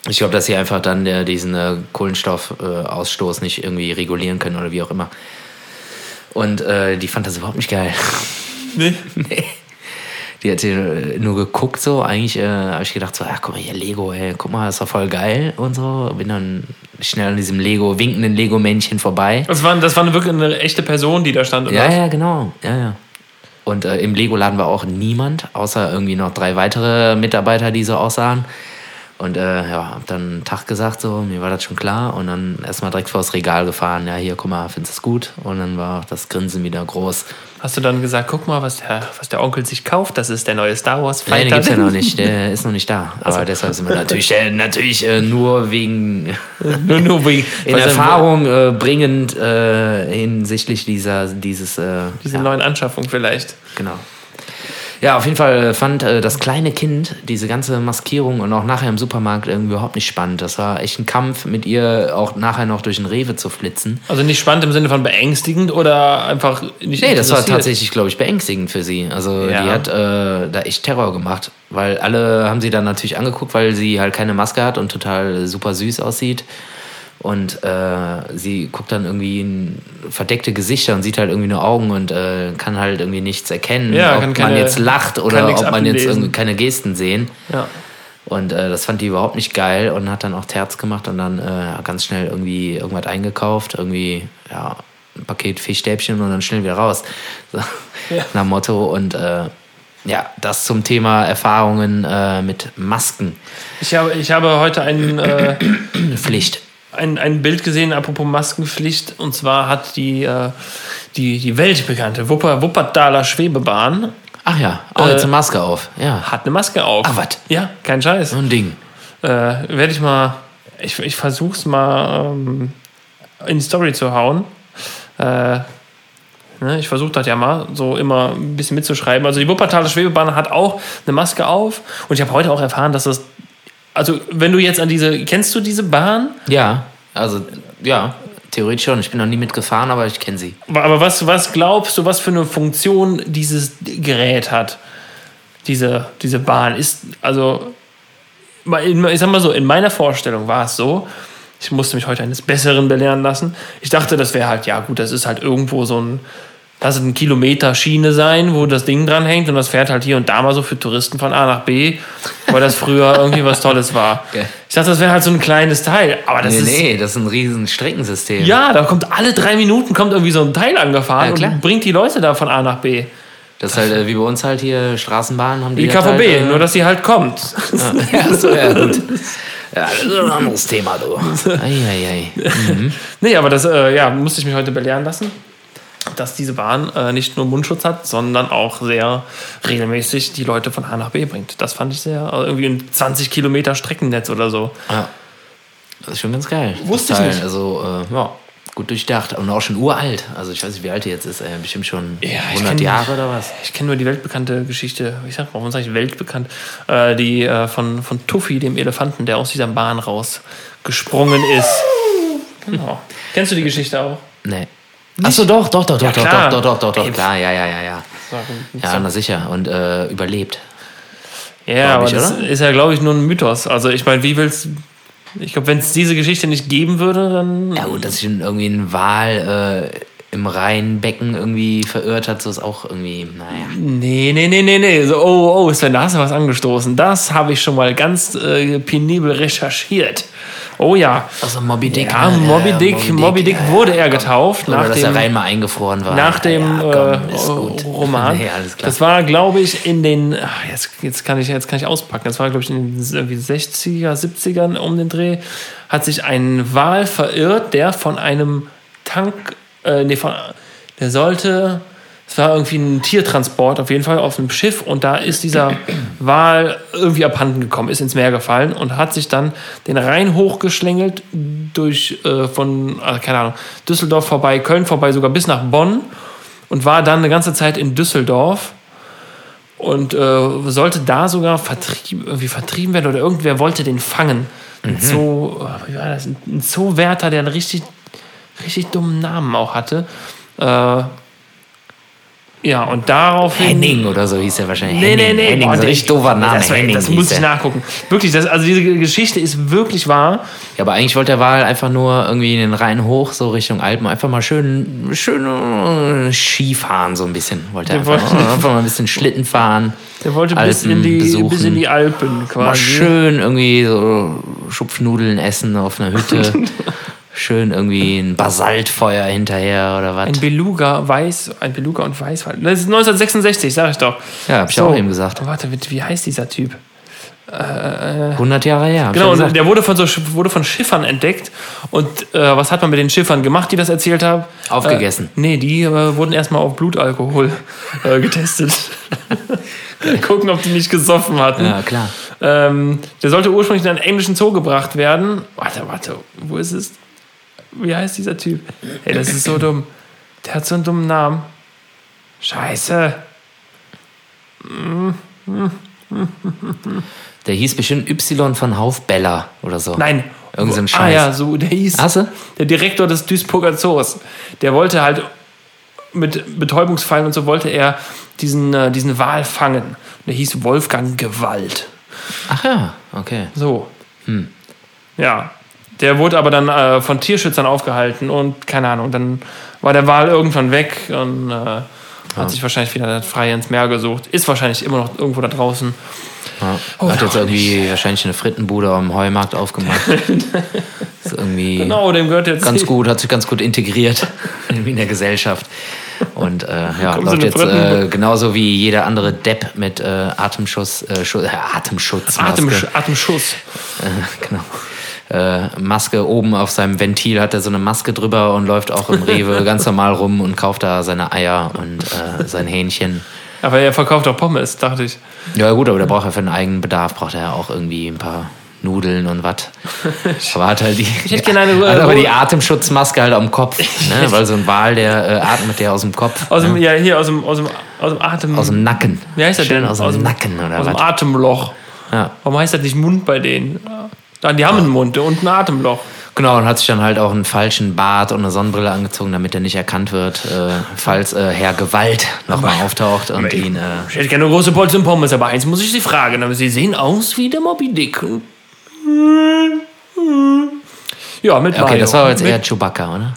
Ich glaube, dass sie einfach dann äh, diesen äh, Kohlenstoffausstoß äh, nicht irgendwie regulieren können oder wie auch immer. Und äh, die fand das überhaupt nicht geil. [laughs] Nee. nee. Die hat hier nur geguckt so. Eigentlich äh, habe ich gedacht so, ach guck mal hier Lego, ey, guck mal, ist doch voll geil und so. Bin dann schnell an diesem Lego, winkenden Lego-Männchen vorbei. Das war, das war wirklich eine echte Person, die da stand. oder Ja, ja, genau. Ja, ja. Und äh, im Lego-Laden war auch niemand, außer irgendwie noch drei weitere Mitarbeiter, die so aussahen. Und äh, ja, hab dann einen Tag gesagt, so, mir war das schon klar. Und dann erstmal direkt vor das Regal gefahren. Ja, hier, guck mal, findest du es gut? Und dann war auch das Grinsen wieder groß. Hast du dann gesagt, guck mal, was der, was der Onkel sich kauft? Das ist der neue Star Wars Fighter. Nein, den gibt's ja noch nicht. [laughs] Der ist noch nicht da. Aber deshalb sind wir natürlich, äh, natürlich äh, nur wegen [laughs] nur, nur wegen [laughs] in er- Erfahrung äh, bringend äh, hinsichtlich dieser, dieses, äh, Diese ja, neuen Anschaffung vielleicht. genau. Ja, auf jeden Fall fand äh, das kleine Kind diese ganze Maskierung und auch nachher im Supermarkt irgendwie überhaupt nicht spannend. Das war echt ein Kampf, mit ihr auch nachher noch durch den Rewe zu flitzen. Also nicht spannend im Sinne von beängstigend oder einfach nicht Nee, das war tatsächlich, glaube ich, beängstigend für sie. Also Ja. die hat äh, da echt Terror gemacht, weil alle haben sie dann natürlich angeguckt, weil sie halt keine Maske hat und total super süß aussieht. Und äh, sie guckt dann irgendwie in verdeckte Gesichter und sieht halt irgendwie nur Augen und äh, kann halt irgendwie nichts erkennen, Ja, ob kann man keine- jetzt lacht oder ob man jetzt irgendwie keine Gesten sehen. Ja. Und äh, das fand die überhaupt nicht geil und hat dann auch Terz gemacht und dann äh, ganz schnell irgendwie irgendwas eingekauft, irgendwie ja, ein Paket Fischstäbchen und dann schnell wieder raus. So, Ja. [laughs] Nach Motto. Und äh, ja, das zum Thema Erfahrungen äh, mit Masken. Ich habe, ich habe heute ein, äh, Pflicht. Ein, ein Bild gesehen, apropos Maskenpflicht. Und zwar hat die, äh, die, die weltbekannte Wupper, Wuppertaler Schwebebahn Ach ja, auch Äh, jetzt eine Maske auf. Ja, hat eine Maske auf. Ach, was? Ja, kein Scheiß. so ein Ding. Äh, Werde ich mal, ich, ich versuch's mal ähm, in die Story zu hauen. Äh, ne, ich versuche das ja mal, so immer ein bisschen mitzuschreiben. Also die Wuppertaler Schwebebahn hat auch eine Maske auf. Und ich habe heute auch erfahren, dass das, also wenn du jetzt an diese, kennst du diese Bahn? Ja, also ja, theoretisch schon. Ich bin noch nie mitgefahren, aber ich kenne sie. Aber was, was glaubst du, was für eine Funktion dieses Gerät hat? Diese, diese Bahn ist, also, ich sag mal so, in meiner Vorstellung war es so, ich musste mich heute eines Besseren belehren lassen. Ich dachte, das wäre halt, ja gut, das ist halt irgendwo so ein, das ist ein Kilometer Schiene sein, wo das Ding dran hängt und das fährt halt hier und da mal so für Touristen von A nach B, weil das früher [laughs] irgendwie was Tolles war. Okay. Ich dachte, das wäre halt so ein kleines Teil, aber das nee, ist nee, das ist ein riesen Streckensystem. ja, da kommt alle drei Minuten kommt irgendwie so ein Teil angefahren Ja, und bringt die Leute da von A nach B. Das ist halt äh, wie bei uns halt hier Straßenbahnen haben die. Die KVB, halt, äh, nur dass sie halt kommt. ja, [laughs] so, ja, gut. [laughs] Ja, das ist ein anderes Thema, du. Eieiei. Nee, aber das äh, ja, musste ich mich heute belehren lassen, dass diese Bahn äh, nicht nur Mundschutz hat, sondern auch sehr regelmäßig die Leute von A nach B bringt. Das fand ich sehr, also irgendwie ein 20 Kilometer Streckennetz oder so. Ja. Das ist schon ganz geil. Wusste ich nicht. Also, äh, ja, gut durchdacht. Und auch schon uralt. Also, ich weiß nicht, wie alt die jetzt ist. Äh, bestimmt schon Ja, ich 100 kenn- Jahre oder was? Ich kenne nur die weltbekannte Geschichte, ich sag, warum sage ich weltbekannt, äh, die äh, von, von Tuffy, dem Elefanten, der aus dieser Bahn rausgesprungen ist. Genau. Kennst du die Geschichte auch? Nee. Achso, doch, doch, doch, doch, doch, klar. doch, doch, doch, doch, doch, klar, ja, ja, ja, ja. Ja, na sicher. Und äh, überlebt. Ja, aber ich, das oder? ist ja, glaube ich, nur ein Mythos. Also ich meine, wie willst Ich glaube, wenn es diese Geschichte nicht geben würde, dann. Ja, gut, dass sich irgendwie ein Wal äh, im Rheinbecken irgendwie verirrt hat, so ist auch irgendwie, naja. Nee, nee, nee, nee, nee. So, oh, oh, Sven, da hast du was angestoßen. Das habe ich schon mal ganz äh, penibel recherchiert. Oh ja. Also Moby Dick. Ja, ne? Moby Dick, Moby Dick ja, wurde er getauft Oder nach dass dem, der Rhein mal eingefroren war. nach dem ja, komm, äh. [laughs] Roman. Nee, alles klar. Das war, glaube ich, in den, ach, jetzt, jetzt, kann ich, jetzt kann ich auspacken, das war, glaube ich, in den irgendwie 60er, 70ern um den Dreh, hat sich ein Wal verirrt, der von einem Tank, äh, nee, von, der sollte, es war irgendwie ein Tiertransport, auf jeden Fall auf einem Schiff und da ist dieser [clears throat] Wal irgendwie abhanden gekommen, ist ins Meer gefallen und hat sich dann den Rhein hochgeschlängelt durch, äh, von, äh, keine Ahnung, Düsseldorf vorbei, Köln vorbei, sogar bis nach Bonn und war dann eine ganze Zeit in Düsseldorf und äh, sollte da sogar vertrieben, irgendwie vertrieben werden oder irgendwer wollte den fangen. Ein Zoo, oh, wie war das? Ein Zoowärter, der einen richtig, richtig dummen Namen auch hatte. Äh, ja, und daraufhin. Henning oder so hieß er wahrscheinlich. Nee, nee, Henning, nee. Henning, boah, so richtig doofer Name. Das, war- Henning das muss ich nachgucken. Wirklich, das, also diese Geschichte ist wirklich wahr. Ja, aber eigentlich wollte der Wal einfach nur irgendwie in den Rhein hoch, so Richtung Alpen, einfach mal schön, schön äh, Skifahren, so ein bisschen. Wollte er einfach, wollte- einfach mal ein bisschen Schlitten fahren. Der wollte bis Alpen in, die, besuchen. bis in die Alpen Mal quasi. schön irgendwie so Schupfnudeln essen auf einer Hütte. [laughs] schön irgendwie ein Basaltfeuer hinterher oder was. Ein Beluga weiß, ein Beluga und weiß. Das ist 1966, sag ich doch. Ja, hab ich auch eben gesagt. Warte, wie, heißt dieser Typ? 100 Jahre her. Genau, ja der wurde von, so, wurde von Schiffern entdeckt. Und äh, was hat man mit den Schiffern gemacht, die das erzählt haben? Aufgegessen. Äh, nee, die äh, wurden erstmal auf Blutalkohol äh, getestet. [laughs] [laughs] Gucken, ob die nicht gesoffen hatten. Ja, klar. Ähm, der sollte ursprünglich in einen englischen Zoo gebracht werden. Warte, warte, wo ist es? Wie heißt dieser Typ? Ey, das ist so dumm. Der hat so einen dummen Namen. Scheiße. Der hieß bestimmt Y von Haufbeller oder so. Nein. Irgend so ein Ah Scheiß. ja, so, der hieß. Hast du? Der Direktor des Duisburger Zoos. Der wollte halt mit Betäubungsfallen und so wollte er diesen, äh, diesen Wal fangen. Der hieß Wolfgang Gewalt. Ach ja, okay. So. Ja. Der wurde aber dann äh, von Tierschützern aufgehalten und keine Ahnung, dann war der Wal irgendwann weg und äh, hat sich wahrscheinlich wieder frei ins Meer gesucht. Ist wahrscheinlich immer noch irgendwo da draußen. Ja. Oh, Hat jetzt ja, irgendwie wahrscheinlich eine Frittenbude am Heumarkt aufgemacht. [laughs] ist irgendwie Genau, dem gehört jetzt ganz gut, hat sich ganz gut integriert [laughs] in der Gesellschaft. Und äh, ja, läuft jetzt äh, genauso wie jeder andere Depp mit äh, Atemschuss, äh, äh, Atemschutz, Atem, Maske, Atemschuss. äh, [laughs] genau. Äh, Maske oben auf seinem Ventil hat er so eine Maske drüber und läuft auch im [laughs] Rewe ganz normal rum und kauft da seine Eier und äh, sein Hähnchen. Aber er verkauft auch Pommes, dachte ich. Ja gut, aber der braucht ja für den eigenen Bedarf, braucht er ja auch irgendwie ein paar Nudeln und was. [laughs] Aber hat halt die, hätte gerne eine- [laughs] hat aber die Atemschutzmaske halt am Kopf, ne? weil so ein Wal, der äh, atmet der aus dem Kopf, Aus dem, ja, hier aus dem, aus dem, aus dem Atem. aus dem Nacken. Wie heißt das Schön denn? aus dem Nacken oder Aus dem was? Atemloch. Ja. Warum heißt das nicht Mund bei denen? Ah, Die haben einen Mund und ein Atemloch. Genau, und hat sich dann halt auch einen falschen Bart und eine Sonnenbrille angezogen, damit er nicht erkannt wird, äh, falls äh, Herr Gewalt nochmal auftaucht und ihn. Äh, Ich hätte gerne eine große Bolzen Pommes, aber eins muss ich Sie fragen. Aber Sie sehen aus wie der Moby Dick. Ja, mit okay, Mayo. das war jetzt mit, eher Chewbacca, oder?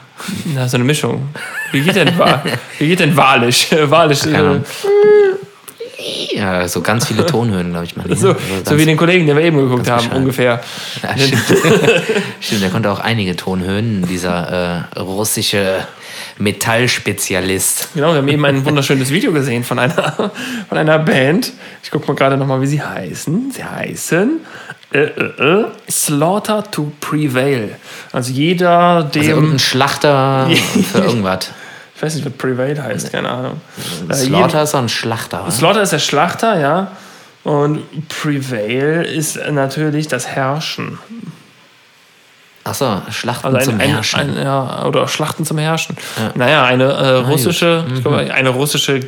Na, so eine Mischung. Wie geht denn, [laughs] wie geht denn walisch? Walisch. Ahnung. Ja, so ganz viele [laughs] Tonhöhen, glaube ich mal. So, Also so wie den Kollegen, den wir eben geguckt haben, bescheiden. ungefähr. Ja, stimmt. [laughs] stimmt, der konnte auch einige Tonhöhen, dieser äh, russische Metallspezialist. Genau, wir haben eben ein wunderschönes Video gesehen von einer, von einer Band. Ich gucke mal gerade nochmal, wie sie heißen. Sie heißen äh, äh, äh, Slaughter to Prevail. Also jeder, Also dem. irgendein Schlachter [laughs] für irgendwas. Ich weiß nicht, was Prevail heißt, keine Ahnung. Äh, Slaughter ist doch ein Schlachter. oder? Slaughter ist der Schlachter, ja. Und Prevail ist natürlich das Herrschen. Achso, Schlachten Also ein, zum ein, Herrschen. ein, ja, oder Schlachten zum Herrschen. Naja, eine äh, russische, ich glaube, eine russische,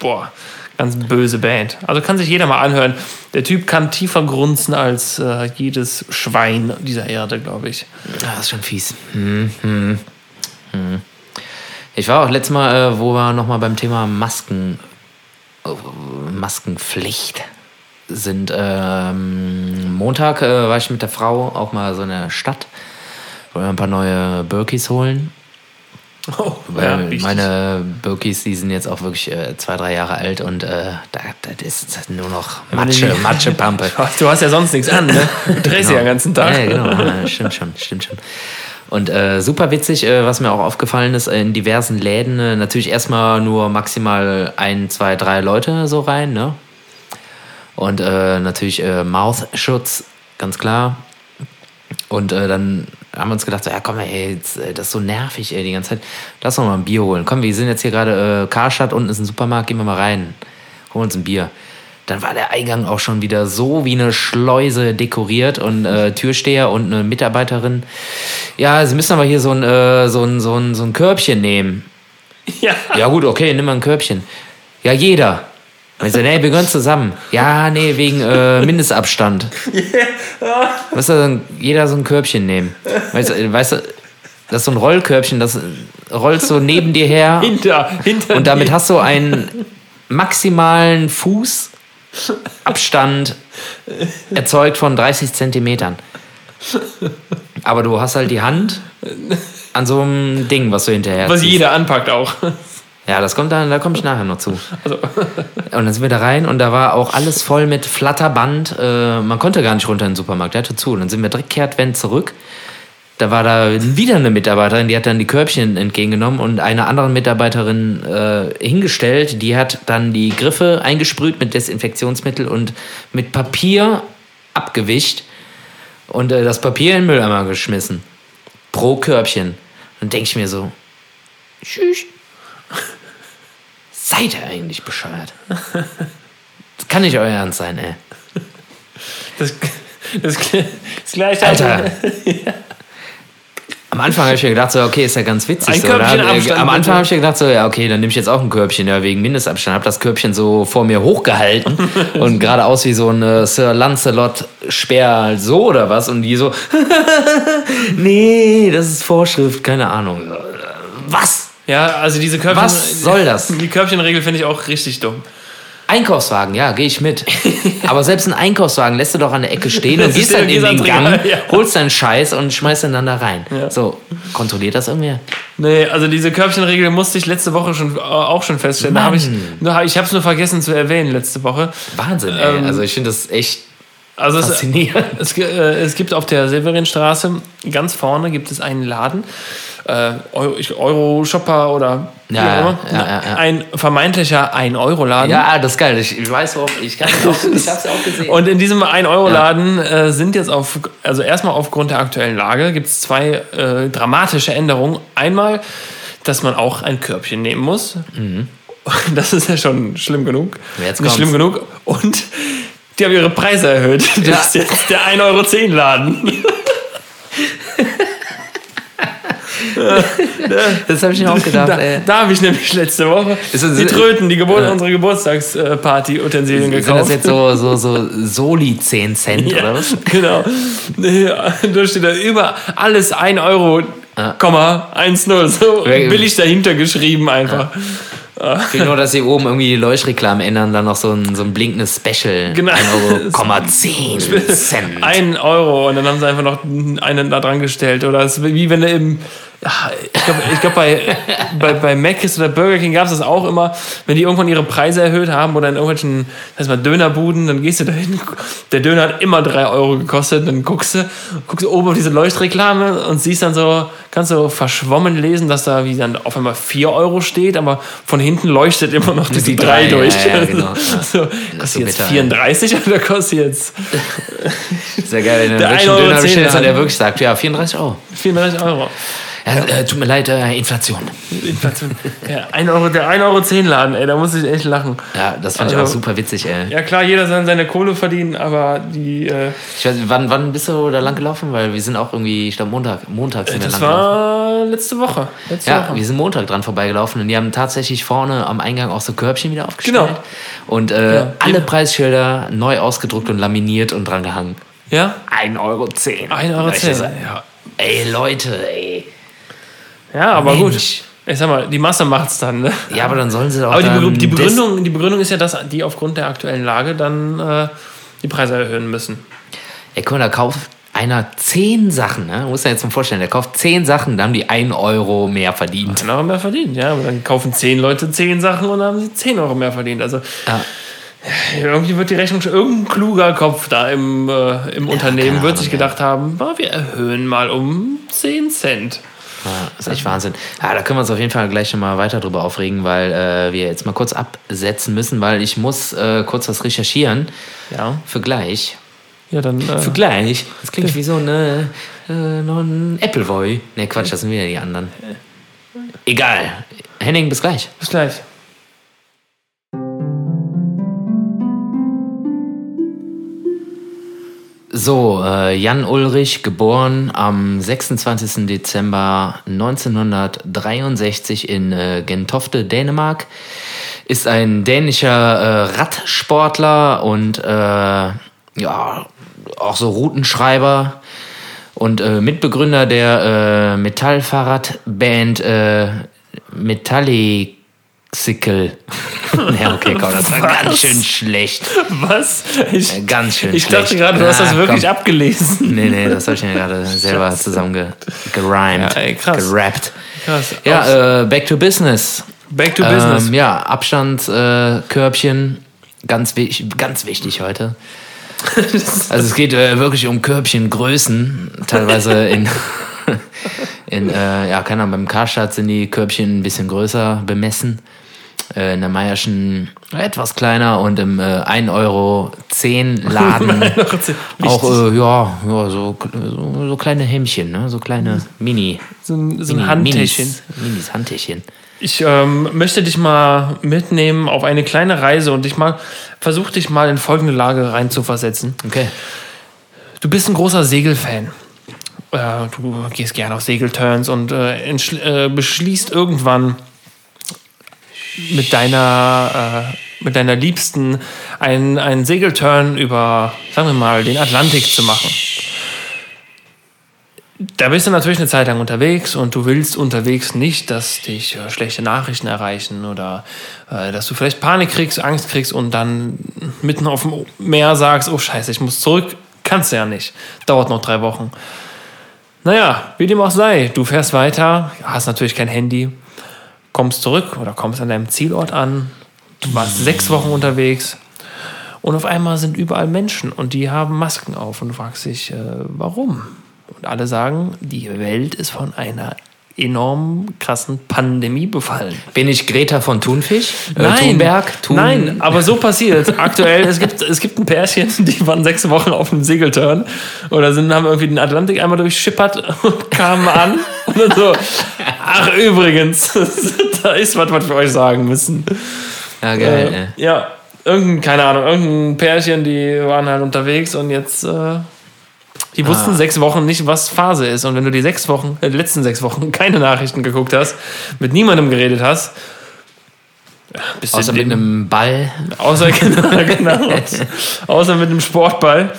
boah, ganz böse Band. Also kann sich jeder mal anhören. Der Typ kann tiefer grunzen als äh, jedes Schwein dieser Erde, glaube ich. Ja, das ist schon fies. Hm, hm, hm. Ich war auch letztes Mal, äh, wo wir nochmal beim Thema Masken, äh, Maskenpflicht sind. Ähm, Montag äh, war ich mit der Frau auch mal so in der Stadt. Wollen wir ein paar neue Birkis holen. Oh, Weil richtig. meine Birkis, die sind jetzt auch wirklich äh, zwei, drei Jahre alt und äh, da, das ist nur noch Matsche, Matschepampe. [laughs] Du hast ja sonst nichts an, ne? Du drehst ja den ganzen Tag. Ja, genau, ja, stimmt schon, stimmt schon. Und äh, super witzig, äh, was mir auch aufgefallen ist, in diversen Läden äh, natürlich erstmal nur maximal ein, zwei, drei Leute so rein, ne? Und äh, natürlich äh, Mouthschutz, ganz klar. Und äh, dann haben wir uns gedacht, so, ja komm, ey, jetzt, das ist so nervig, ey, die ganze Zeit. Lass doch mal ein Bier holen. Komm, wir sind jetzt hier gerade Karstadt, unten ist ein Supermarkt, gehen wir mal rein. Holen uns ein Bier. Dann war der Eingang auch schon wieder so wie eine Schleuse dekoriert und äh, Türsteher und eine Mitarbeiterin. Ja, sie müssen aber hier so ein, äh, so ein, so ein, so ein Körbchen nehmen. [laughs] Ja. Ja gut, okay, nimm mal ein Körbchen. Ja, jeder. Und ich so, nee, wir gehören zusammen. Ja, nee, wegen äh, [laughs] Mindestabstand. Weißt du, dann jeder so ein Körbchen nehmen. Weißt du, weißt du, das ist so ein Rollkörbchen, das rollst so neben dir her [laughs] Hinter, hinter und damit dir. hast du einen maximalen Fußabstand erzeugt von 30 Zentimetern. Aber du hast halt die Hand an so einem Ding, was du hinterher Was ziehst. jeder anpackt auch. Ja, das kommt dann, da komme ich nachher noch zu. Und dann sind wir da rein und da war auch alles voll mit Flatterband. Äh, man konnte gar nicht runter in den Supermarkt, der hatte zu. Und dann sind wir direkt kehrtwend zurück. Da war da wieder eine Mitarbeiterin, die hat dann die Körbchen entgegengenommen und eine andere Mitarbeiterin äh, hingestellt. Die hat dann die Griffe eingesprüht mit Desinfektionsmittel und mit Papier abgewischt und äh, das Papier in den Mülleimer geschmissen. Pro Körbchen. Dann denke ich mir so, tschüss. [laughs] Seid ihr eigentlich bescheuert? Das kann nicht euer Ernst sein, ey. Das, das, das gleiche. Alter. [laughs] Am Anfang habe ich mir gedacht, so, okay, ist ja ganz witzig. Ein so, Körbchen oder? Abstand, Am. Anfang habe ich mir gedacht, so, ja, okay, dann nehme ich jetzt auch ein Körbchen, ja, wegen Mindestabstand. Habe das Körbchen so vor mir hochgehalten [laughs] und gerade aus wie so ein äh, Sir Lancelot-Speer, so oder was. Und die so, [laughs] nee, das ist Vorschrift, keine Ahnung. Äh, Was? Ja, also diese Körbchen. Was soll das? [laughs] Die Körbchenregel finde ich auch richtig dumm. Einkaufswagen, ja, gehe ich mit. Aber selbst ein Einkaufswagen lässt du doch an der Ecke stehen und gehst dann in den Gang, ja. holst deinen Scheiß und schmeißt den dann da rein. Ja. So, kontrolliert das irgendwer? Nee, also diese Körbchenregel musste ich letzte Woche schon äh, auch schon feststellen. Da hab ich nur- ich habe es nur vergessen zu erwähnen letzte Woche. Wahnsinn, ey. Ähm, also ich finde das echt Also es, faszinierend. es, gi- äh, es gibt auf der Severinstraße ganz vorne gibt es einen Laden, äh, Euro-Shopper oder wie Ja, auch immer. ja, ja, ja. ein vermeintlicher 1-Euro-Laden. Ja, das ist geil. Ich, ich weiß, warum. Ich, kann auch, ich hab's ja auch gesehen. Und in diesem 1-Euro-Laden äh, sind jetzt auf, also erstmal aufgrund der aktuellen Lage, gibt es zwei äh, dramatische Änderungen. Einmal, dass man auch ein Körbchen nehmen muss. [laughs] Das ist ja schon schlimm genug. Mhm. Jetzt Nicht kommt's. schlimm genug. Und die haben ihre Preise erhöht. [laughs] Das ist jetzt der 1,10 Euro Laden. [laughs] das habe ich mir auch gedacht, Da, ey. da habe ich nämlich letzte Woche Ist das- die Tröten, die Geburt, Ja. unsere Geburtstagsparty-Utensilien Sind das gekauft. jetzt so, so, so Soli 10 Cent [laughs] oder was? Genau. Ja, Da steht da über alles 1 Euro, Komma, 1,0. So billig dahinter geschrieben einfach. Ich will nur, dass sie oben irgendwie die Leuchtreklamen ändern, dann noch so ein, so ein blinkendes Special. Genau. 1 Euro, Komma 10 [laughs] Cent. 1 Euro und dann haben sie einfach noch einen da dran gestellt. Oder es ist wie wenn du im, Ja, ich glaube, ich glaub, bei, bei, bei Mc's oder Burger King gab es das auch immer, wenn die irgendwann ihre Preise erhöht haben oder in irgendwelchen, das heißt mal Dönerbuden, dann gehst du da hin, der Döner hat immer drei Euro gekostet, dann guckst du, guckst du oben auf diese Leuchtreklame und siehst dann so, kannst du verschwommen lesen, dass da wie dann auf einmal vier Euro steht, aber von hinten leuchtet immer noch diese Die drei, drei, durch. ja, ja, genau, ja. [laughs] So, kostet jetzt bitter, 34 oder kostet jetzt Sehr geil, wenn du Der einen richtigen 1,10 Döner bestellst der wirklich sagt, ja, 34 Euro. 34 Euro? Ja, äh, tut mir leid, äh, Inflation. Inflation. Ja, 1 Euro, der 1,10 Euro Laden, ey, da muss ich echt lachen. Ja, das fand ich Also- auch super witzig, ey. Ja klar, jeder soll seine Kohle verdienen, aber die, äh, Ich weiß, nicht, wann, wann bist du da lang gelaufen? Weil wir sind auch irgendwie, ich glaube Montag, Montag sind wir das lang gelaufen. war letzte Woche. Letzte Ja, Woche. wir sind Montag dran vorbeigelaufen und die haben tatsächlich vorne am Eingang auch so Körbchen wieder aufgestellt. Genau. Und äh, Ja. alle Preisschilder neu ausgedruckt und laminiert und dran gehangen. Ja? 1,10 Euro. 1,10 Euro. Ja. Ey, Leute, ey. Ja, aber Mensch. gut. Ich sag mal, die Masse macht's dann. Ne? Ja, aber dann sollen sie doch Aber die, dann Begründung, die Begründung ist ja, dass die aufgrund der aktuellen Lage dann äh, die Preise erhöhen müssen. Ey, guck mal, da kauft einer 10 Sachen, ne? Muss ja jetzt mal vorstellen, der kauft 10 Sachen, da haben die 1 Euro mehr verdient. Dann haben wir mehr verdient, ja. Aber dann kaufen 10 Leute 10 Sachen und dann haben sie 10 Euro mehr verdient. Also Ja. irgendwie wird die Rechnung schon, irgendein kluger Kopf da im, äh, im Unternehmen keine wird sich gedacht haben, "Ah, wir erhöhen mal um 10 Cent. Ja, ist echt Wahnsinn. Ja, da können wir uns auf jeden Fall gleich schon mal weiter drüber aufregen, weil äh, wir jetzt mal kurz absetzen müssen, weil ich muss äh, kurz was recherchieren. Ja, Für gleich. ja dann. Äh, Für gleich. Das klingt wie so eine, äh, ein Appleboy. Ne, Quatsch, das sind wieder die anderen. Egal. Henning, bis gleich. bis gleich. So, äh, Jan Ulrich, geboren am 26. Dezember 1963 in äh, Gentofte, Dänemark, ist ein dänischer äh, Radsportler und äh, ja, auch so Routenschreiber und äh, Mitbegründer der äh, Metallfahrradband äh, Metallixical. [laughs] ja, okay, komm, das war Was? ganz schön schlecht. Was? Ich, Ganz schön ich schlecht. dachte gerade, du hast das Ah, wirklich komm. abgelesen. Nee, nee, das habe ich mir gerade [laughs] selber zusammen ge. Ja, ey, krass. Gerappt. Krass. Ja, äh, back to business. Back to business. Ähm, ja, Abstandskörbchen. Äh, Körbchen. ganz, ganz wichtig heute. [laughs] Also es geht äh, wirklich um Körbchengrößen. Teilweise in, [laughs] in äh, ja, keine Ahnung, beim Karstadt sind die Körbchen ein bisschen größer bemessen. Äh, in der Meierschen etwas kleiner und im äh, 1,10 Euro [laughs] Laden auch äh, ja, ja so, so, so kleine Hämmchen, ne? so kleine Mini. so ein, so Mini- ein Handtäschchen. Minis, Minis Handtäschchen. Ich ähm, möchte dich mal mitnehmen auf eine kleine Reise und dich mal versuch dich mal in folgende Lage reinzuversetzen. Okay. Du bist ein großer Segelfan. Äh, du gehst gerne auf Segelturns und äh, äh, beschließt irgendwann mit deiner, äh, mit deiner Liebsten einen, einen Segelturn über, sagen wir mal, den Atlantik zu machen. Da bist du natürlich eine Zeit lang unterwegs und du willst unterwegs nicht, dass dich äh, schlechte Nachrichten erreichen oder äh, dass du vielleicht Panik kriegst, Angst kriegst und dann mitten auf dem Meer sagst, oh scheiße, ich muss zurück. Kannst du ja nicht. Dauert noch drei Wochen. Naja, wie dem auch sei, du fährst weiter, hast natürlich kein Handy, kommst zurück oder kommst an deinem Zielort an, du warst sechs Wochen unterwegs und auf einmal sind überall Menschen und die haben Masken auf und du fragst dich, äh, warum? Und alle sagen, die Welt ist von einer enorm krassen Pandemie befallen. Bin ich Greta von Thunfisch? Äh, Thunberg? Thun Nein, aber so passiert. [laughs] Aktuell, es gibt, es gibt ein Pärchen, die waren sechs Wochen auf einem Segelturn oder sind, haben irgendwie den Atlantik einmal durchschippert und kamen an und dann so, ach übrigens, [laughs] da ist was, was wir euch sagen müssen. Ja, geil. Äh, ja, irgendein, keine Ahnung, irgendein Pärchen, die waren halt unterwegs und jetzt, äh, die wussten Ah. sechs Wochen nicht, was Phase ist. Und wenn du die sechs Wochen, äh, die letzten sechs Wochen [laughs] keine Nachrichten geguckt hast, mit niemandem geredet hast, ja, bist Außer du mit einem Ball. Außer, [laughs] [laughs] genau, genau, außer mit einem Sportball.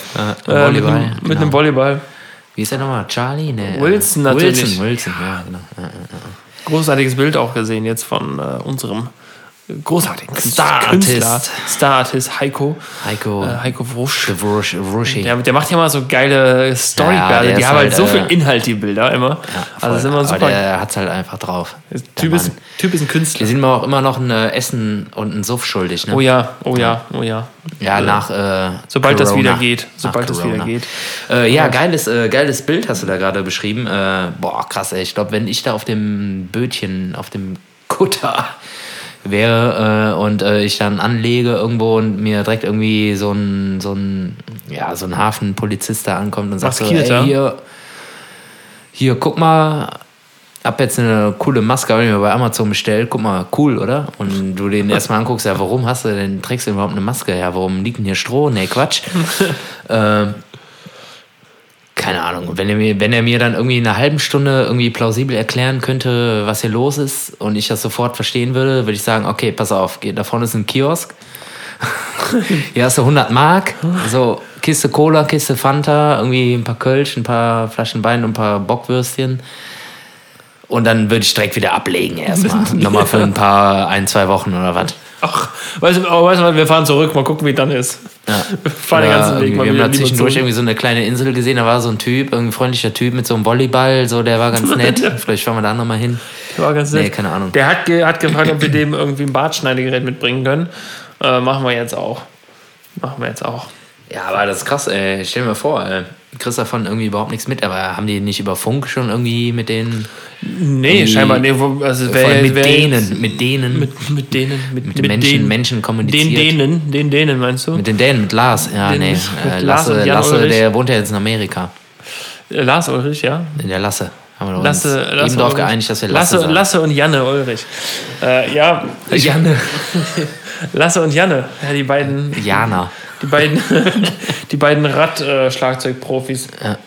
Äh, Äh, mit, Volleyball. einem, mit genau. einem Volleyball. Wie ist der nochmal? Charlie? Nee, äh, Wilson natürlich. Wilson, Wilson, ja, genau. Großartiges Bild auch gesehen jetzt von äh, unserem großartig. Star-Artist. Künstler, Star-Artist Heiko. Heiko. Äh, Heiko Wusch. The Wusch, Wuschi. Der, der macht ja mal so geile Storybilder. Ja, die haben halt halt, so viel äh, Inhalt, die Bilder immer. Ja, also das ist immer super. Der hat's halt einfach drauf. Typ, ist, typ ist ein Wir Künstler. sind mir auch immer noch ein äh, Essen und ein Suff schuldig, ne? Oh ja, oh ja, oh ja. Ja, nach. Äh, Sobald das Corona. wieder geht. Sobald das wieder geht. Äh, ja, geiles, äh, geiles Bild hast du da gerade beschrieben. Äh, boah, krass, ey. Ich glaube, wenn ich da auf dem Bötchen, auf dem Kutter wäre äh, und äh, ich dann anlege irgendwo und mir direkt irgendwie so ein, so ein, ja, so ein Hafenpolizist da ankommt und sagt so, ey, hier, hier, guck mal, hab jetzt eine coole Maske, habe ich mir bei Amazon bestellt, guck mal, cool, oder? Und du den [laughs] erstmal anguckst, ja, warum hast du denn, trägst du überhaupt eine Maske? Ja, warum liegt denn hier Stroh? Nee, Quatsch. [laughs] ähm, keine Ahnung. Wenn er, mir, wenn er mir dann irgendwie in einer halben Stunde irgendwie plausibel erklären könnte, was hier los ist und ich das sofort verstehen würde, würde ich sagen, okay, pass auf, da vorne ist ein Kiosk. [laughs] Hier hast du 100 Mark, so Kiste Cola, Kiste Fanta, irgendwie ein paar Kölsch, ein paar Flaschen Wein und ein paar Bockwürstchen. Und dann würde ich direkt wieder ablegen erstmal. [laughs] Nochmal für ein paar, ein, zwei Wochen oder was. Ach, weißt du, weißt du was, wir fahren zurück, mal gucken, wie dann ist. Ja. Wir [laughs] fahren den Oder ganzen Weg mal wir haben da zwischendurch irgendwie so eine kleine Insel gesehen, da war so ein Typ, ein freundlicher Typ mit so einem Volleyball, so der war ganz [laughs] nett. Vielleicht fahren wir da nochmal hin. War ganz nett. Nee, keine Ahnung. Der hat, ge hat gefragt, ob wir dem irgendwie ein Bartschneidegerät mitbringen können. Äh, machen wir jetzt auch. Machen wir jetzt auch. Ja, aber das ist krass, ey. Stell dir mal vor, ey. Kriegst davon irgendwie überhaupt nichts mit, aber haben die nicht über Funk schon irgendwie mit den. Nee, scheinbar. Nee, wo, also wer, mit wer denen, mit denen, mit, Mit, mit denen. Mit, den Menschen, denen, Menschen kommuniziert. Den denen. Den denen, meinst du? Mit den Dänen, mit Lars. Ja, Den- nee. mit Äh, Lasse, Lasse der wohnt ja jetzt in Amerika. Äh, Lars Ulrich, ja. In der Lasse. Haben wir uns Lasse, Lasse eben darauf geeinigt, dass wir Lasse, Lasse. Lasse und Janne Ulrich. Äh, ja, [laughs] Janne. [laughs] Lasse und Janne. Ja, die beiden, Jana. die beiden, [laughs] die beiden Rad-Schlagzeugprofis. Ja.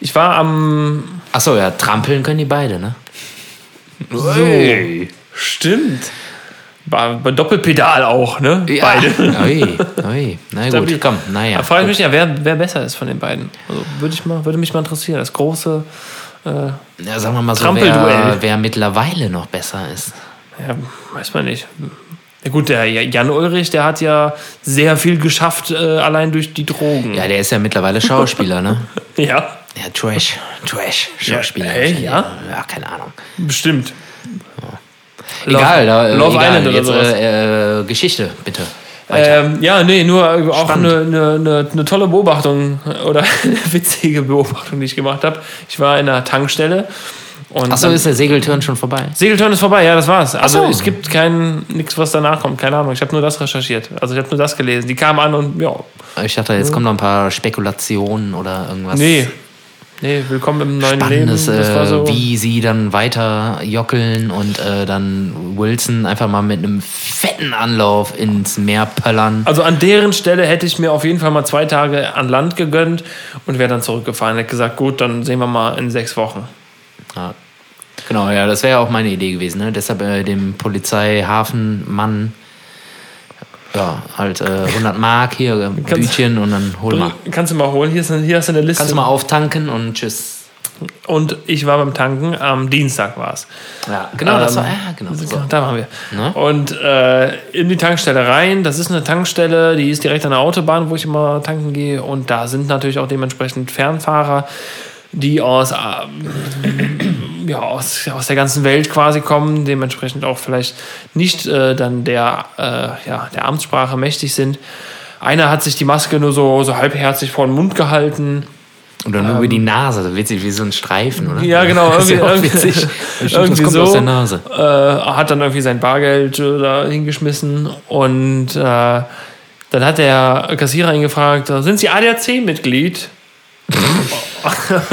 Ich war am. Achso, ja, trampeln können die beide, ne? So. Stimmt. War bei Doppelpedal auch, ne? Ja. Beide. Ui, ui. Na gut, Stabil. komm, naja. Da frage ich mich ja, wer, wer besser ist von den beiden. Also würde, ich mal, würde mich mal interessieren. Das große. Äh, Ja, sagen wir mal so, Trampelduell. wer, wer mittlerweile noch besser ist. ja, weiß man nicht. Ja gut, der Jan Ulrich, der hat ja sehr viel geschafft, äh, allein durch die Drogen. Ja, der ist ja mittlerweile Schauspieler, ne? [laughs] Ja, Ja, Trash, Trash, Schauspieler. Ja, ey, ja? Ja, keine Ahnung. bestimmt. Egal, da, äh, Love egal. Island oder Jetzt, äh, äh, Geschichte, bitte. Ähm, ja, nee, nur auch Spannend. eine, eine, eine, eine tolle Beobachtung oder eine [laughs] witzige Beobachtung, die ich gemacht habe. Ich war in einer Tankstelle Achso, ist der Segeltörn schon vorbei? Segeltörn ist vorbei, ja, das war's. Also so. es gibt kein nichts, was danach kommt, keine Ahnung. Ich habe nur das recherchiert. Also ich habe nur das gelesen. Die kamen an und ja, Ich dachte, jetzt kommen noch ein paar Spekulationen oder irgendwas. nee, nee, willkommen im neuen Spannendes, Leben. Das war so. äh, wie sie dann weiter jockeln und äh, dann Wilson einfach mal mit einem fetten Anlauf ins Meer pöllern. Also an deren Stelle hätte ich mir auf jeden Fall mal zwei Tage an Land gegönnt und wäre dann zurückgefahren. Hätte gesagt, gut, dann sehen wir mal in sechs Wochen. Ja. Genau, ja, das wäre auch meine Idee gewesen. Ne? Deshalb äh, dem Polizeihafenmann ja, halt äh, 100 Mark hier, äh, Bütchen und dann hol mal. Kannst du mal holen? Hier, ist hier hast du eine Liste. Kannst du mal auftanken und tschüss. Und ich war beim Tanken, am Dienstag war es. Ja, genau, das war, Ähm, ja, genau. So. Da waren wir. Ne? Und äh, in die Tankstelle rein. Das ist eine Tankstelle, die ist direkt an der Autobahn, wo ich immer tanken gehe. Und da sind natürlich auch dementsprechend Fernfahrer, die aus, ähm, ja, aus, aus der ganzen Welt quasi kommen, dementsprechend auch vielleicht nicht äh, dann der, äh, ja, der Amtssprache mächtig sind. Einer hat sich die Maske nur so, so halbherzig vor den Mund gehalten. Oder nur über die Nase, so witzig wie so ein Streifen, oder? Ähm, Ja, genau, [laughs] Das irgendwie, ja irgendwie, witzig. Das irgendwie kommt so. aus der Nase. Äh, hat dann irgendwie sein Bargeld äh, da hingeschmissen und äh, dann hat der Kassierer ihn gefragt, sind Sie ADAC-Mitglied? [laughs]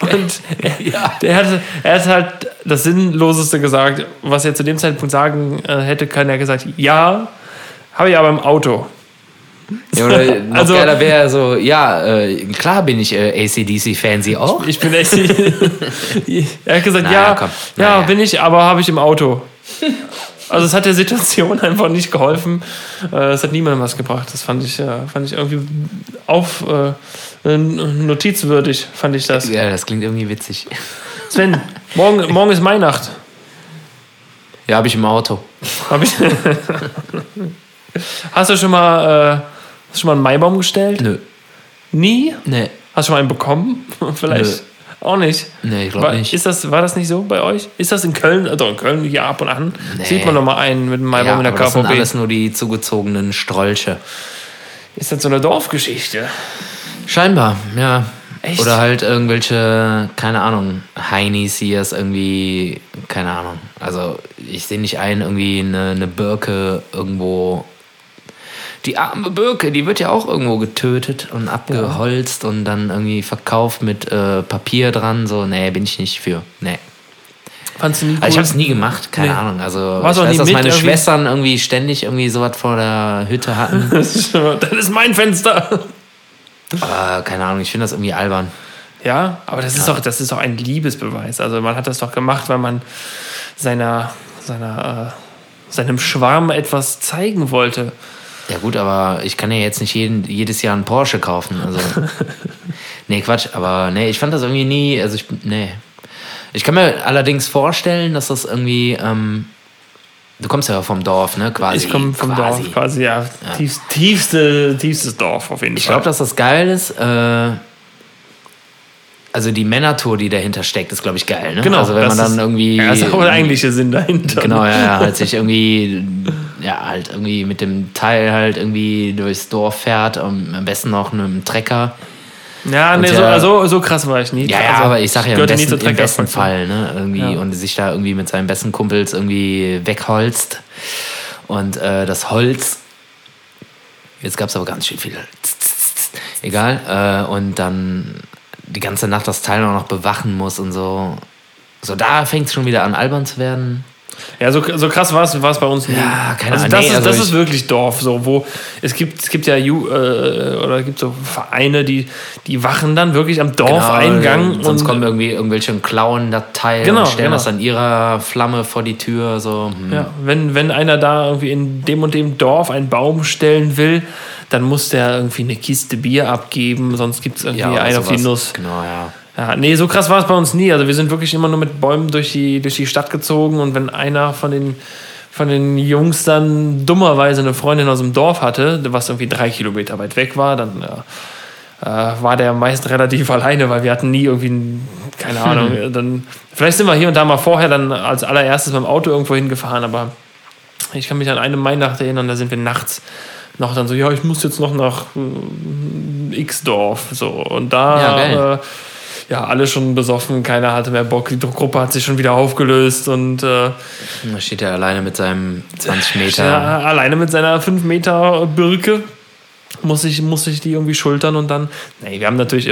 und und er, der hat, er hat halt das Sinnloseste gesagt, was er zu dem Zeitpunkt sagen äh, hätte können. Er hat gesagt, ja, habe ich aber im Auto. Ja, oder noch [laughs] Also- geiler wäre so, ja, äh, klar bin ich äh, ACDC-Fan, Sie auch? Ich bin echt. [laughs] er hat gesagt, Naja, ja, komm. ja, Naja. bin ich, aber habe ich im Auto. Also es hat der Situation [laughs] einfach nicht geholfen. Äh, Es hat niemandem was gebracht. Das fand ich, äh, fand ich irgendwie auf äh, notizwürdig, fand ich das. Ja, das klingt irgendwie witzig. [laughs] Sven, morgen, morgen ist Weihnacht. Ja, habe ich im Auto. Hab ich [laughs] Hast du schon mal, äh, hast du schon mal einen Maibaum gestellt? Nö. Nie? Nee. Hast du schon mal einen bekommen? Vielleicht auch nicht. Nee, ich glaube nicht. ist das, war das nicht so bei euch? Ist das in Köln? Also in Köln ja ab und an. Nee. Sieht man noch mal einen mit einem Maibaum Ja, in der aber das sind KVB. alles nur die zugezogenen Strolche. Ist das so eine Dorfgeschichte? Scheinbar, ja. Echt? Oder halt irgendwelche, keine Ahnung, Heinis hier ist irgendwie, keine Ahnung. Also ich sehe nicht ein, irgendwie eine, eine Birke irgendwo. Die arme Birke, die wird ja auch irgendwo getötet und abgeholzt und dann irgendwie verkauft mit äh, Papier dran. So, nee, bin ich nicht für. Nee. Fandst du nie cool? Also ich habe es nie gemacht, keine Nee. Ahnung. Also Warst ich weiß, dass meine irgendwie? Schwestern irgendwie ständig irgendwie sowas vor der Hütte hatten. [laughs] das ist mein Fenster. Aber keine Ahnung, ich finde das irgendwie albern. Ja, aber das ist doch, das ist doch ein Liebesbeweis. Also man hat das doch gemacht, weil man seiner, seiner, äh, seinem Schwarm etwas zeigen wollte. Ja gut, aber ich kann ja jetzt nicht jeden, jedes Jahr einen Porsche kaufen. Also [laughs] nee, Quatsch. Aber nee, ich fand das irgendwie nie. Also ich nee. Ich kann mir allerdings vorstellen, dass das irgendwie. Ähm, du kommst ja vom Dorf, ne? Quasi. Ich komme vom quasi. Dorf, quasi, ja. Tiefst, tiefste, tiefstes Dorf auf jeden Ich Fall. glaube, dass das geil ist. Äh, also die Männertour, die dahinter steckt, ist, glaube ich, geil. Ne? Genau, Also wenn man dann ist- irgendwie. Ja, das ist auch der eigentliche Sinn dahinter. Genau, ja, ja, halt sich irgendwie, ja, halt irgendwie mit dem Teil halt irgendwie durchs Dorf fährt, um, am besten noch mit einem Trecker. Ja, nee, Und so, ja- also, so krass war ich nie. Ja, ja, also, aber ich sag ja im besten, im besten. Fall, ne, irgendwie, Ja. und sich da irgendwie mit seinen besten Kumpels irgendwie wegholzt. Und äh, das Holz, jetzt gab es aber ganz schön viel, egal, äh, und dann die ganze Nacht das Teil auch noch bewachen muss und so. So, da fängt es schon wieder an, albern zu werden. Ja, so, so krass war es bei uns nie. Ja, keine also Ahnung. das, Nee, ist, also das ist wirklich Dorf, so wo es gibt es gibt ja Ju, äh, oder es gibt so Vereine, die die wachen dann wirklich am Dorfeingang Genau, sonst und kommen irgendwie irgendwelche und klauen das Teil Genau, und stellen genau. das an ihrer Flamme vor die Tür. So. hm. ja, wenn wenn einer da irgendwie in dem und dem Dorf einen Baum stellen will, dann muss der irgendwie eine Kiste Bier abgeben, sonst gibt es irgendwie oder einen auf die sowas. Nuss. Genau, ja. Ja, nee, so krass war es bei uns nie. Also wir sind wirklich immer nur mit Bäumen durch die, durch die Stadt gezogen und wenn einer von den, von den Jungs dann dummerweise eine Freundin aus dem Dorf hatte, was irgendwie drei Kilometer weit weg war, dann ja, äh, war der meist relativ [laughs] alleine, weil wir hatten nie irgendwie, ein- keine [laughs] Ahnung, dann, vielleicht sind wir hier und da mal vorher dann als allererstes mit dem Auto irgendwo hingefahren, aber ich kann mich an eine Mainacht erinnern, da sind wir nachts noch dann so, ja, ich muss jetzt noch nach äh, X-Dorf, so, und da, Ja, äh, ja, alle schon besoffen, keiner hatte mehr Bock, die Gruppe hat sich schon wieder aufgelöst und äh, Da steht er alleine mit seinem 20 Meter. ja, alleine mit seiner 5 Meter Birke muss ich, muss ich die irgendwie schultern und dann, nee, wir haben natürlich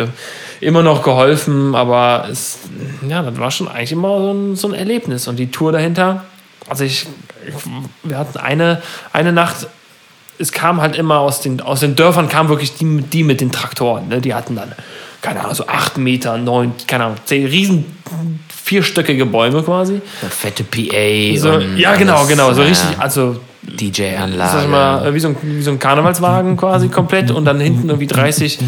immer noch geholfen, aber es, ja, das war schon eigentlich immer so ein, so ein Erlebnis und die Tour dahinter, also ich, ich wir hatten eine, eine Nacht, es kam halt immer aus den, aus den Dörfern, kamen wirklich die, die mit den Traktoren, ne? die hatten dann, keine Ahnung, so 8 Meter, 9, keine Ahnung, 10 riesen vierstöckige Bäume quasi. Fette PA. So, und ja, genau, genau, so richtig, also DJ-Anlage. mal, äh, wie so, ein, wie so ein Karnevalswagen [laughs] quasi komplett und dann hinten irgendwie 30,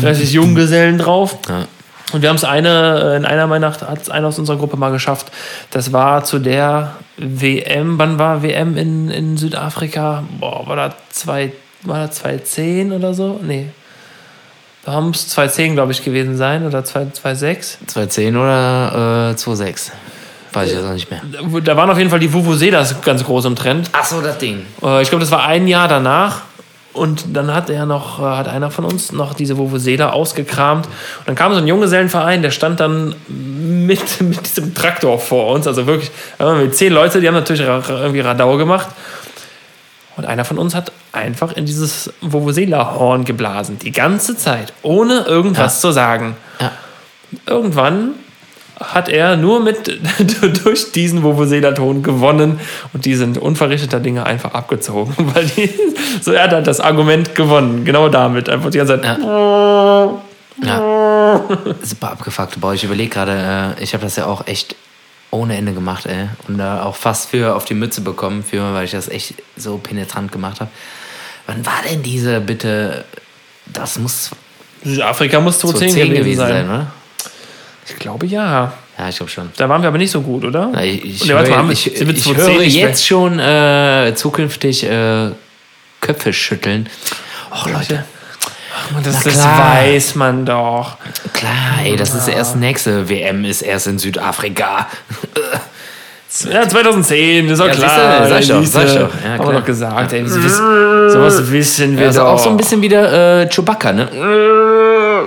30 [laughs] Junggesellen drauf. Ja. Und wir haben es eine, äh, in einer Weihnacht hat es einer aus unserer Gruppe mal geschafft. Das war zu der WM, wann war WM in, in Südafrika? Boah, war da zwei, war da 2010 oder so? Nee. Da haben es 2010, glaube ich, gewesen sein oder 2006. 210 oder äh, 2,6. Weiß ich jetzt auch nicht mehr. Da waren auf jeden Fall die Vuvuzelas ganz groß im Trend. Ach so, das Ding. Äh, Ich glaube, das war ein Jahr danach. Und dann hat er noch, äh, hat einer von uns noch diese Vuvuzela ausgekramt. Und dann kam so ein Junggesellenverein, der stand dann mit, [laughs] mit diesem Traktor vor uns. Also wirklich, äh, mit zehn Leute, die haben natürlich irgendwie Radau gemacht. Und einer von uns hat einfach in dieses Vuvuzela-Horn geblasen. Die ganze Zeit, ohne irgendwas Ja. zu sagen. Ja. Irgendwann hat er nur mit [laughs] durch diesen Vuvuzela-Ton gewonnen und die sind unverrichteter Dinge einfach abgezogen, [laughs] weil die, so er hat halt das Argument gewonnen, genau damit, einfach die ganze Zeit. Ja. Super abgefuckt. Boah, ich überlege gerade, äh, ich habe das ja auch echt ohne Ende gemacht, ey. Und da auch fast für auf die Mütze bekommen, für, weil ich das echt so penetrant gemacht habe. Wann war denn diese bitte? Das muss Südafrika muss 2010 2010 gewesen sein, oder? Ich glaube ja. Ja, ich glaube schon. Da waren wir aber nicht so gut, oder? Na, ich ich, ja, mal, höre, wir- ich, ich 2010 höre jetzt schon äh, zukünftig äh, Köpfe schütteln. Och Leute, Ach man, das, das weiß man doch. klar, ey, das ist erst nächste WM, ist erst in Südafrika. [laughs] Ja, 2010, ist doch Ja, klar. siehst du, sag ich doch, Siehste. sag ich doch. Ja, Haben wir doch gesagt. Ey, das wissen, sowas wissen wir Also doch. auch so ein bisschen wieder äh, Chewbacca, ne? [laughs]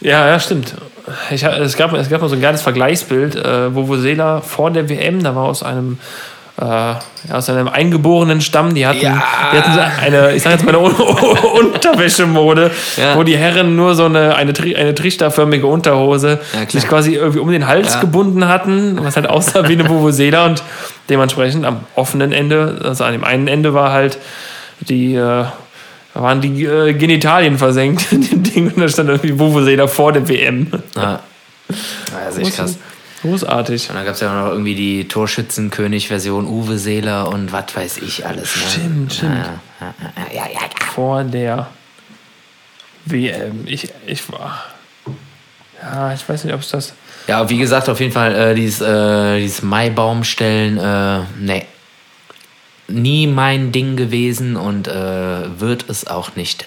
Ja, ja, stimmt. Ich, es, gab, es gab mal so ein geiles Vergleichsbild, äh, wo Vuvuzela vor der WM, da war aus einem äh, aus einem eingeborenen Stamm, die hatten, Ja. die hatten so eine, ich sag jetzt mal eine Un [laughs] Unterwäschemode, Ja. wo die Herren nur so eine, eine, Tri eine trichterförmige Unterhose Ja, sich quasi irgendwie um den Hals gebunden hatten, was halt aussah wie eine Vuvuzela und dementsprechend am offenen Ende, also an dem einen Ende war halt die, äh, waren die äh, Genitalien versenkt in dem Ding und da stand irgendwie Vuvuzela vor der WM. Ja. Ja, das ist echt krass. Großartig. Und dann gab es ja auch noch irgendwie die Torschützenkönig-Version, Uwe Seeler und was weiß ich alles. Ne? Stimmt, stimmt. Ja, ja, ja. Vor der WM. Ich, ich war. Ja, ich weiß nicht, ob es das. ja, wie gesagt, auf jeden Fall äh, dieses, äh, dieses Maibaumstellen, äh, nee. Nie mein Ding gewesen und äh, wird es auch nicht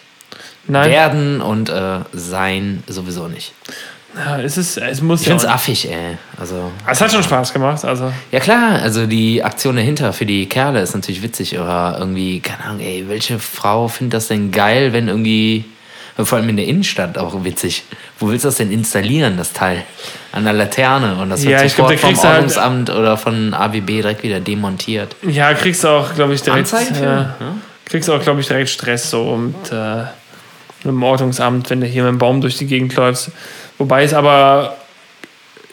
Nein, werden und äh, sein sowieso nicht. Ja, es, ist, es muss Ich ja. find's affig, ey. Also, Es hat schon Spaß gemacht. Also, ja klar, also die Aktion dahinter für die Kerle ist natürlich witzig, aber irgendwie, keine Ahnung, ey, welche Frau findet das denn geil, wenn irgendwie, vor allem in der Innenstadt auch witzig, wo willst du das denn installieren, das Teil? An der Laterne und das wird Ja, glaub, sofort da vom halt- Ordnungsamt oder von ABB direkt wieder demontiert. ja, kriegst du auch, glaube ich, direkt. Anzeigen für? ja, kriegst du auch, glaube ich, direkt Stress so mit, äh, mit dem Ordnungsamt, wenn du hier mit dem Baum durch die Gegend läufst. Wobei es aber,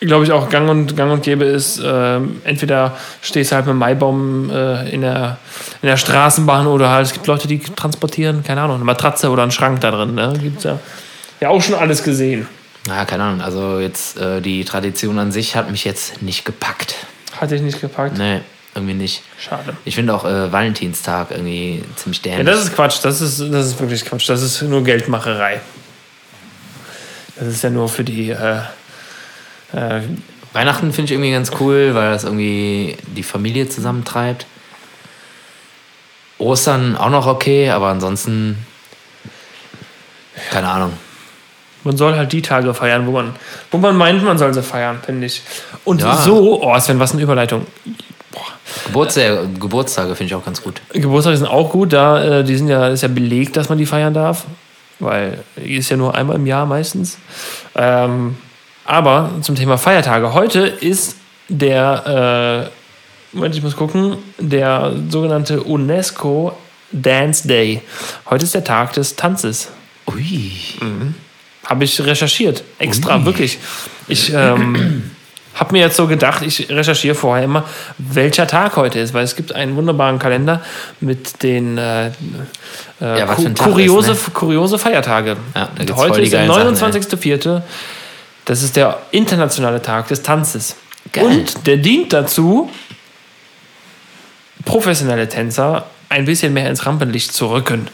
glaube ich, auch gang und, gang und gäbe ist, ähm, entweder stehst du halt mit dem Maibaum äh, in, der, in der Straßenbahn oder halt, es gibt Leute, die transportieren, keine Ahnung, eine Matratze oder einen Schrank da drin. Ne? Gibt's ja, ja auch schon alles gesehen. Ja, keine Ahnung, also jetzt äh, die Tradition an sich hat mich jetzt nicht gepackt. Hatte ich nicht gepackt. Nee, irgendwie nicht. Schade. Ich finde auch äh, Valentinstag irgendwie ziemlich Ja, dämlich. das ist Quatsch. Das ist, das ist wirklich Quatsch. Das ist nur Geldmacherei. Das ist ja nur für die. Äh, äh, Weihnachten finde ich irgendwie ganz cool, weil das irgendwie die Familie zusammentreibt. Ostern auch noch okay, aber ansonsten keine Ahnung. man soll halt die Tage feiern, wo man, wo man meint, man soll sie feiern, finde ich. Und Ja. so, oh, Sven, was eine Überleitung. Geburtstage, Geburtstage finde ich auch ganz gut. Geburtstage sind auch gut, da äh, die sind ja, ist ja belegt, dass man die feiern darf, weil ist ja nur einmal im Jahr meistens. Ähm, aber zum Thema Feiertage. Heute ist der, äh, Moment, ich muss gucken, der sogenannte UNESCO Dance Day. Heute ist der Tag des Tanzes. Ui. Habe ich recherchiert. Extra, wirklich. Ich ähm, [clears throat] habe mir jetzt so gedacht, ich recherchiere vorher immer, welcher Tag heute ist, weil es gibt einen wunderbaren Kalender mit den äh, äh, Ja, kuriose, ist, kuriose Feiertage. Ja, heute ist der geilen Sachen, ey. 29.04. Das ist der internationale Tag des Tanzes. Geil. Und der dient dazu, professionelle Tänzer ein bisschen mehr ins Rampenlicht zu rücken.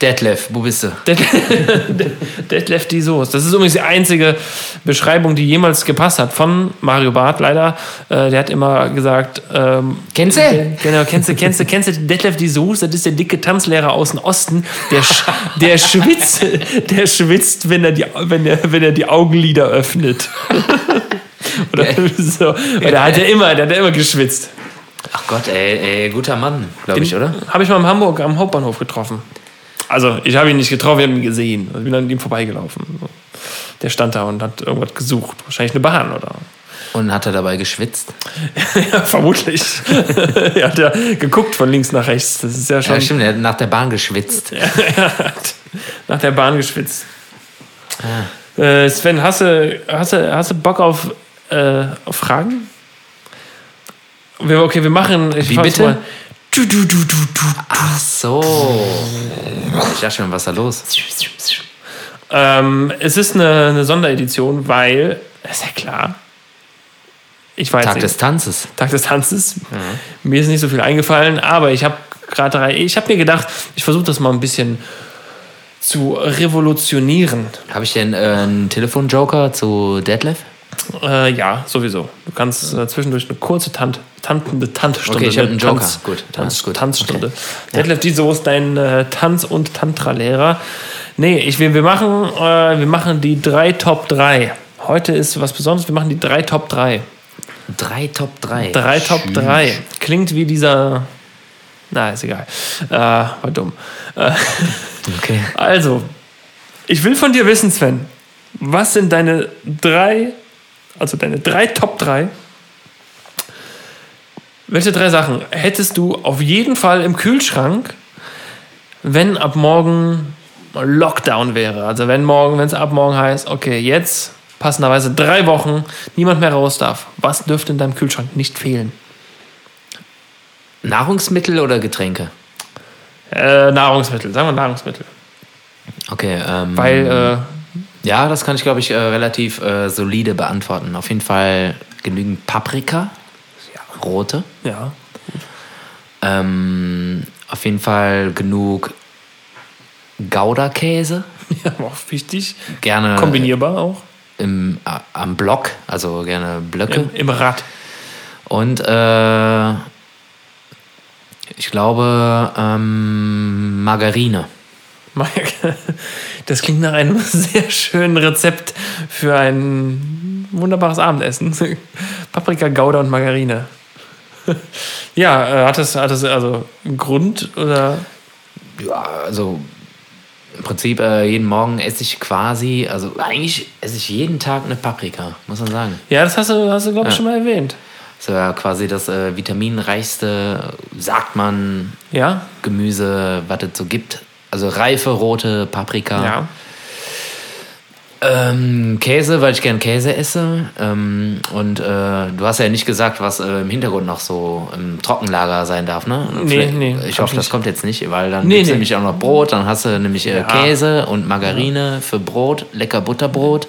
Detlef, wo bist du? [laughs] Detlef die Soße. Das ist übrigens die einzige Beschreibung, die jemals gepasst hat von Mario Barth, leider. Äh, der hat immer gesagt, ähm, Kennst du? genau, kennst du, kennst du, kennst du Detlef die Soße? Das ist der dicke Tanzlehrer aus dem Osten, der, sch- [laughs] der schwitzt, der schwitzt, wenn er die, wenn er, wenn er die Augenlider öffnet. [laughs] Oder so. Und der hat ja immer, der hat ja immer geschwitzt. Ach Gott, ey, ey guter Mann, glaube ich, oder? Habe ich mal in Hamburg am Hauptbahnhof getroffen. Also, ich habe ihn nicht getroffen, ich habe ihn gesehen. Ich bin an ihm vorbeigelaufen. Der stand da und hat irgendwas gesucht. Wahrscheinlich eine Bahn oder. Und hat er dabei geschwitzt? [laughs] ja, vermutlich. [laughs] er hat ja geguckt von links nach rechts. Das ist ja schon Ja, stimmt, er hat nach der Bahn geschwitzt. [laughs] nach der Bahn geschwitzt. Äh, Sven, hast du, hast, du, hast du Bock auf, äh, auf Fragen? Wir- Okay, wir machen. Wie bitte? mal. Du, du, du, du, du. Ach so. Ich dachte schon, was ist da los? Ähm, es ist eine, eine Sonderedition, weil, ist ja klar, ich jetzt Tag nicht- des Tanzes. Tag des Tanzes. Mir ist nicht so viel eingefallen, aber ich habe gerade drei, ich habe mir gedacht, ich versuche das mal ein bisschen zu revolutionieren. Habe ich denn äh, einen Telefonjoker zu Detlef? Äh, ja, sowieso. Du kannst äh, zwischendurch eine kurze Tant, Tant, eine Tanzstunde. Okay, ich hab eine einen Joker. Tanz, Gut, Tanz, ist gut. Tanzstunde. Detlef Dieso ist dein äh, Tanz- und Tantra-Lehrer. Nee, ich, wir, wir, machen, äh, wir machen die drei Top 3. Heute ist was Besonderes, wir machen die drei Top 3. Drei Top 3. Drei Top 3. Klingt wie dieser. Na, ist egal. Äh, war dumm. Äh, Okay. [laughs] also, ich will von dir wissen, Sven, was sind deine drei, also deine drei Top 3? Welche drei Sachen hättest du auf jeden Fall im Kühlschrank, wenn ab morgen Lockdown wäre? Also wenn morgen, wenn es ab morgen heißt, okay, jetzt passenderweise drei Wochen, niemand mehr raus darf. Was dürfte in deinem Kühlschrank nicht fehlen? Nahrungsmittel oder Getränke? Äh, Nahrungsmittel, sagen wir Nahrungsmittel. Okay. Ähm, Weil, äh, ja, das kann ich, glaube ich, äh, relativ äh, solide beantworten. Auf jeden Fall genügend Paprika. Rote. ja, Ähm, auf jeden Fall genug Gouda-Käse. [laughs] ja, auch wichtig. Gerne Kombinierbar auch. im, a- am Block, also gerne Blöcke. Im, Im Rad. Und äh, ich glaube ähm, Margarine. Das klingt nach einem [laughs] sehr schönen Rezept für ein wunderbares Abendessen. [laughs] Paprika, Gouda und Margarine. [laughs] Ja, äh, hat das, hat das also einen Grund oder? Ja, also im Prinzip äh, jeden Morgen esse ich quasi, also eigentlich esse ich jeden Tag eine Paprika, muss man sagen. Ja, das hast du, hast du glaube ich, Ja. schon mal erwähnt. Das ist ja quasi das äh, vitaminreichste, sagt man, Ja? Gemüse, was es so gibt. Also reife rote Paprika. Ja. Ähm, Käse, weil ich gern Käse esse. Ähm, und äh, du hast ja nicht gesagt, was äh, im Hintergrund noch so im Trockenlager sein darf, ne? Nee, Vielleicht- nee, Ich hoffe, ich das nicht. kommt jetzt nicht, weil dann Nee, gibt's nee. nämlich auch noch Brot. Dann hast du nämlich äh, Ja. Käse und Margarine für Brot, lecker Butterbrot.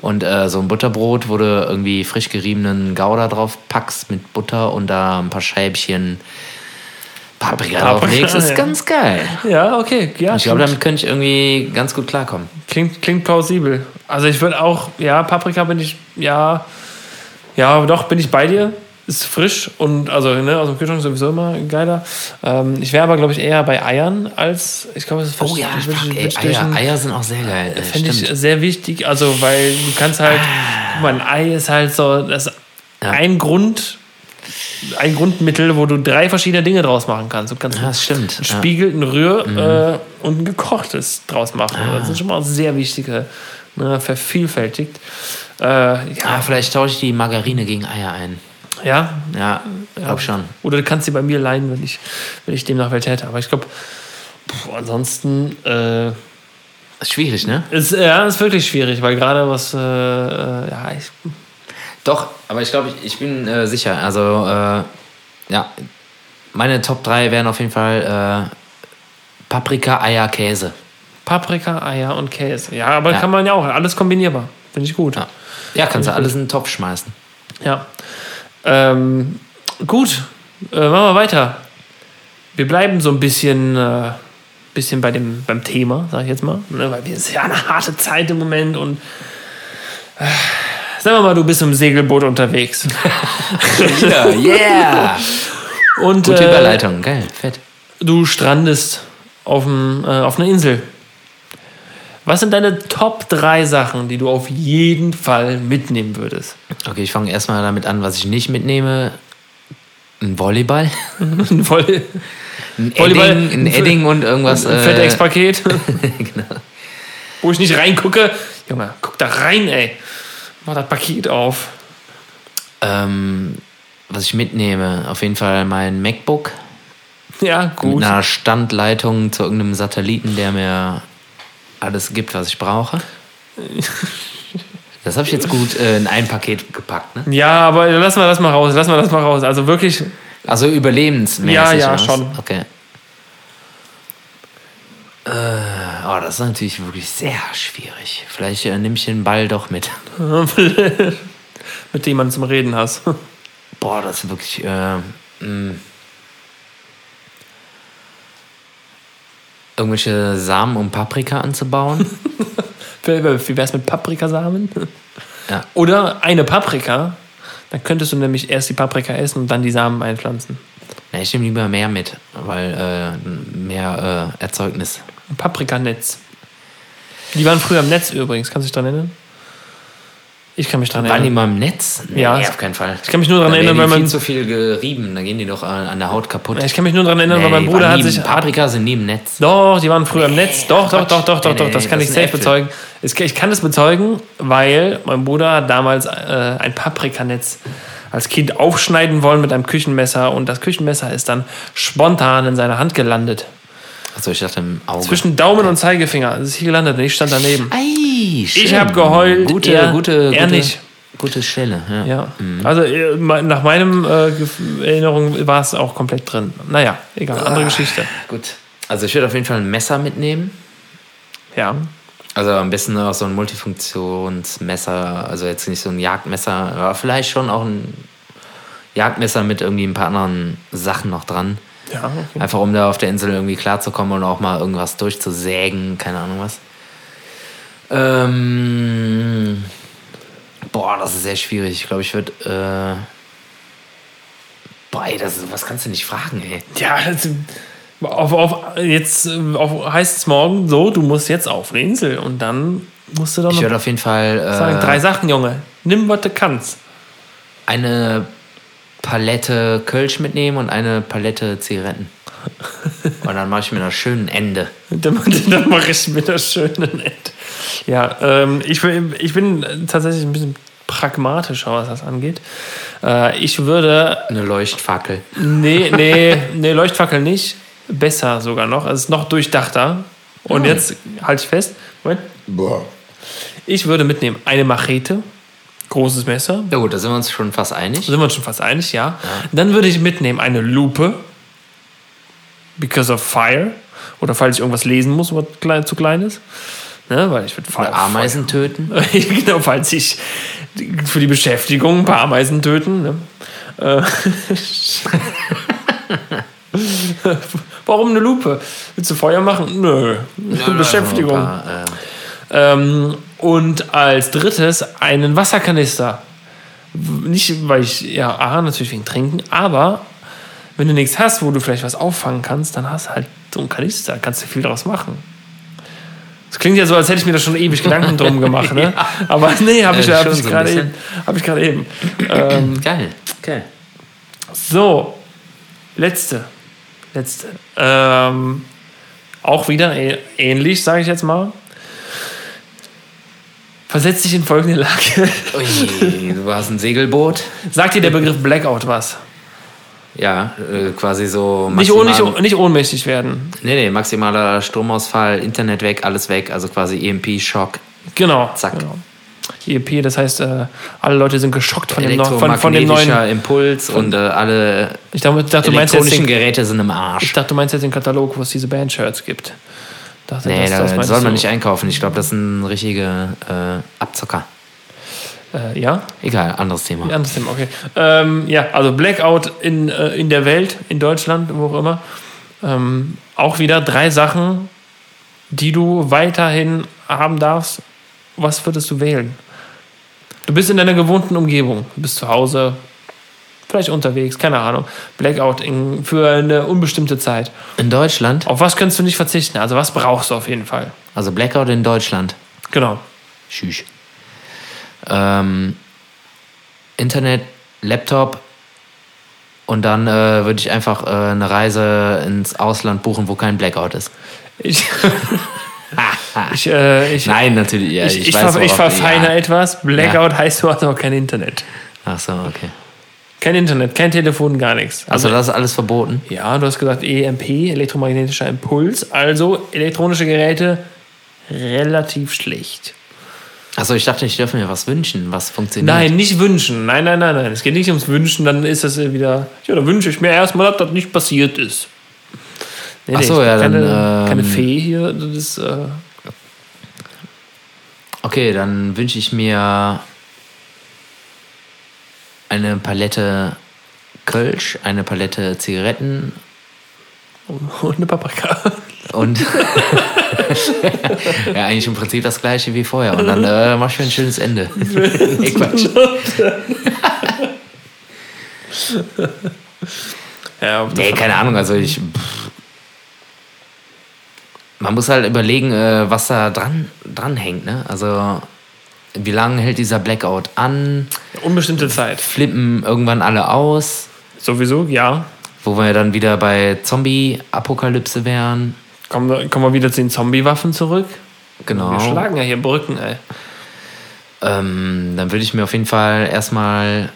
Und äh, so ein Butterbrot, wo du irgendwie frisch geriebenen Gouda drauf packst mit Butter und da ein paar Scheibchen Paprika, Paprika, drauflegst, ist ja. ganz geil. Ja, okay. Ja, Ich glaube, damit könnte ich irgendwie ganz gut klarkommen. klingt, klingt plausibel. Also ich würde auch, ja, Paprika bin ich, ja, ja, doch, bin ich bei dir. Ist frisch und also ne, aus dem Kühlschrank sowieso immer geiler. Ähm, ich wäre aber, glaube ich, eher bei Eiern als, ich glaube, es ist Oh ja, fuck, ey, Eier, Eier sind auch sehr geil. Äh, Finde ich sehr wichtig, also weil du kannst halt, guck mal, ein Ei ist halt so, das Ja. ein Grund, ein Grundmittel, wo du drei verschiedene Dinge draus machen kannst. Du kannst Ja, das stimmt. ein Ja. Mhm. Spiegel, ein Rühr äh, und ein gekochtes draus machen. Ah. Das sind schon mal sehr wichtige, ne, vervielfältigt. Äh, ja, Ah, vielleicht tausche ich die Margarine gegen Eier ein. ja, Ja, glaub schon. oder du kannst sie bei mir leihen, wenn ich, wenn ich demnach welche hätte. Aber ich glaube, ansonsten äh, Ist schwierig, ne? ist, ja, ist wirklich schwierig, weil gerade was, äh, äh, ja, ich, Doch, aber ich glaube, ich, ich bin äh, sicher. Also, äh, ja, meine Top 3 wären auf jeden Fall äh, Paprika, Eier, Käse. Paprika, Eier und Käse. Ja, aber Ja. kann man ja auch. Alles kombinierbar. Finde ich gut. Ja, ja kannst du alles in den Topf schmeißen. Ja. Ähm, gut, äh, machen wir weiter. Wir bleiben so ein bisschen, äh, bisschen bei dem, beim Thema, sag ich jetzt mal. Ne, weil wir ist ja eine harte Zeit im Moment und äh, sagen wir mal, du bist im Segelboot unterwegs. [laughs] Ja, yeah! Und Gute äh, Überleitung, geil, fett. du strandest auf, äh, auf einer Insel. Was sind deine Top 3 Sachen, die du auf jeden Fall mitnehmen würdest? Okay, ich fange erstmal damit an, was ich nicht mitnehme. Ein Volleyball, [laughs] Voll, ein Volleyball- Edding, ein Edding und irgendwas. ein äh, FedEx-Paket, [laughs] genau. wo ich nicht reingucke. Junge, guck da rein, ey. Mach das Paket auf. ähm, was ich mitnehme, auf jeden Fall mein MacBook Ja, gut. mit einer Standleitung zu irgendeinem Satelliten, der mir alles gibt, was ich brauche. Das habe ich jetzt gut äh, in ein Paket gepackt, ne? Ja, aber lass mal das mal raus, lass mal das mal raus. Also wirklich, Also überlebensmäßig. Ja, ja, was? schon. Okay. Äh, oh, das ist natürlich wirklich sehr schwierig. Vielleicht äh, nehme ich den Ball doch mit. [laughs] mit dem man zum Reden hast. [laughs] Boah, das ist wirklich. Äh, mh. irgendwelche Samen, um Paprika anzubauen. [laughs] Wie wie wär's mit Paprikasamen? Ja. Oder eine Paprika. Dann könntest du nämlich erst die Paprika essen und dann die Samen einpflanzen. Ja, ich nehme lieber mehr mit, weil äh, mehr äh, Erzeugnis. Ein Paprikanetz. Die waren früher im Netz übrigens. Kannst du dich dran erinnern? Ich kann mich dran Waren die erinnern. mal im Netz? Nee, Ja. auf keinen Fall. Ich kann mich nur dran erinnern, weil die man. viel zu viel gerieben, dann gehen die doch an der Haut kaputt. Ich kann mich nur dran erinnern, weil Nee, mein die Bruder hat sich. Paprika sind nie im Netz. Doch, die waren früher im Netz. Doch, doch, Quatsch. doch, doch, doch, Nee, doch. nee, Das kann das ich safe Äpfel. bezeugen. Es- Ich kann das bezeugen, weil mein Bruder hat damals äh, ein Paprikanetz als Kind aufschneiden wollen mit einem Küchenmesser und das Küchenmesser ist dann spontan in seiner Hand gelandet. Achso, ich dachte im Auge. Zwischen Daumen und Zeigefinger. Es ist hier gelandet und ich stand daneben. Ei, schön. Ich habe geheult, Gute, er, gute, er gute, nicht. Gute Stelle. Ja. Ja, also äh, nach meinem äh, Erinnerung war es auch komplett drin. Naja, egal, andere Geschichte. Gut. Also ich würde auf jeden Fall ein Messer mitnehmen. Ja, Also am besten auch so ein Multifunktionsmesser, also jetzt nicht so ein Jagdmesser, aber vielleicht schon auch ein Jagdmesser mit irgendwie ein paar anderen Sachen noch dran. Ja, okay. Einfach um da auf der Insel irgendwie klarzukommen und auch mal irgendwas durchzusägen, keine Ahnung was. Ähm, boah, das ist sehr schwierig. Ich glaube, ich würde. Äh, boah, ey, das, ist- was kannst du nicht fragen, ey? Ja, das, auf, auf, jetzt äh, auf, heißt es morgen so, du musst jetzt auf eine Insel und dann musst du doch Ich würde auf jeden Fall sagen, drei äh, Sachen, Junge. Nimm, was du kannst. eine Palette Kölsch mitnehmen und eine Palette Zigaretten. [laughs] Und dann mache ich mir das schönen Ende. Dann, [laughs] dann mache ich mir das schöne nett. Ja, ähm, ich, bin, ich bin tatsächlich ein bisschen pragmatischer, was das angeht. Äh, ich würde Eine Leuchtfackel. Nee, [laughs] nee, nee, Leuchtfackel nicht. Besser sogar noch. Es ist noch durchdachter. Und jetzt halte ich fest. Moment. Ich würde mitnehmen eine Machete, großes Messer. Ja gut, da sind wir uns schon fast einig. Sind wir uns schon fast einig, ja. Dann würde ich mitnehmen eine Lupe. Because of fire. Oder falls ich irgendwas lesen muss, was klein, zu klein ist. Ne, weil ich würde Feuer- Ameisen töten. [laughs] genau, falls ich für die Beschäftigung ein paar Ameisen töten. Ne? Äh, [laughs] Warum eine Lupe? Willst du Feuer machen? Nö. [laughs] Beschäftigung. Ein paar, äh, Ähm, und als drittes einen Wasserkanister. Nicht, weil ich, ja, A, natürlich wegen Trinken, aber wenn du nichts hast, wo du vielleicht was auffangen kannst, dann hast du halt so einen Kanister, kannst du viel daraus machen. Das klingt ja so, als hätte ich mir da schon ewig Gedanken drum gemacht, ne? [laughs] Aber nee, habe ich, Ja, hab ich so gerade eben. Hab ich gerade eben. [clears throat] Ähm, geil. Geil. so, letzte. Letzte. Ähm, auch wieder ähnlich, sage ich jetzt mal. Versetz dich in folgende Lage. Ui, du hast ein Segelboot. Sagt dir der Begriff Blackout was? Ja, äh, quasi so. Nicht, maximal- nicht, nicht ohnmächtig werden. Nee, nee, maximaler Stromausfall, Internet weg, alles weg, also quasi EMP-Schock. Genau. Zack. Genau. EEP, das heißt, äh, alle Leute sind geschockt von dem, von, von dem neuen. Impuls und äh, alle Ich dachte, dachte, elektronischen Geräte sind im ich Arsch. dachte, du meinst jetzt den Katalog, wo es diese Bandshirts gibt. Dachte, Nee, das- das da meinst soll man du. nicht einkaufen. Ich glaube, das sind richtige äh, Abzocker. Äh, ja? Egal, anderes Thema. Ja, anderes Thema, okay. Ähm, ja, also Blackout in, äh, in der Welt, in Deutschland, wo auch immer. Ähm, auch wieder drei Sachen, die du weiterhin haben darfst. Was würdest du wählen? Du bist in deiner gewohnten Umgebung. Du bist zu Hause, vielleicht unterwegs, keine Ahnung. Blackout in, für eine unbestimmte Zeit. In Deutschland, Auf was kannst du nicht verzichten? Also was brauchst du auf jeden Fall? also Blackout in Deutschland. Genau. Tschüss. Ähm, Internet, Laptop und dann äh, würde ich einfach äh, eine Reise ins Ausland buchen, wo kein Blackout ist. Ich, [laughs] ich, äh, ich, Nein, natürlich. Ja, ich, ich, weiß, ver, ich worauf- verfeine ja. etwas. Blackout heißt, du hast aber kein Internet. Ach so, okay. Kein Internet, kein Telefon, gar nichts. Also das ist alles verboten. ja, du hast gesagt EMP, elektromagnetischer Impuls, also elektronische Geräte relativ schlecht. Achso, ich dachte, ich dürfte mir was wünschen, was funktioniert. Nein, nicht wünschen. Nein, nein, nein, nein. Es geht nicht ums Wünschen, dann ist das wieder. Ja, da wünsche ich mir erstmal, dass das nicht passiert ist. Nee, Ach nee, so, ja, dann, keine, ähm, keine Fee hier. Das ist, äh, Okay, dann wünsche ich mir eine Palette Kölsch, eine Palette Zigaretten Und eine Paprika. Und [laughs] ja, eigentlich im Prinzip das gleiche wie vorher. Und dann äh, mach ich mir ein schönes Ende. [laughs] [laughs] nee, Quatsch. Ja, Nee, keine Ahnung. Also ich. Pff. Man muss halt überlegen, äh, was da dran, dran hängt. Ne? Also wie lange hält dieser Blackout an? unbestimmte Zeit. Flippen irgendwann alle aus? Sowieso, ja. Wo wir dann wieder bei Zombie-Apokalypse wären. Kommen wir, kommen wir wieder zu den Zombie-Waffen zurück. Genau. Wir schlagen ja hier Brücken, ey. Ähm, dann würde ich mir auf jeden Fall erstmal,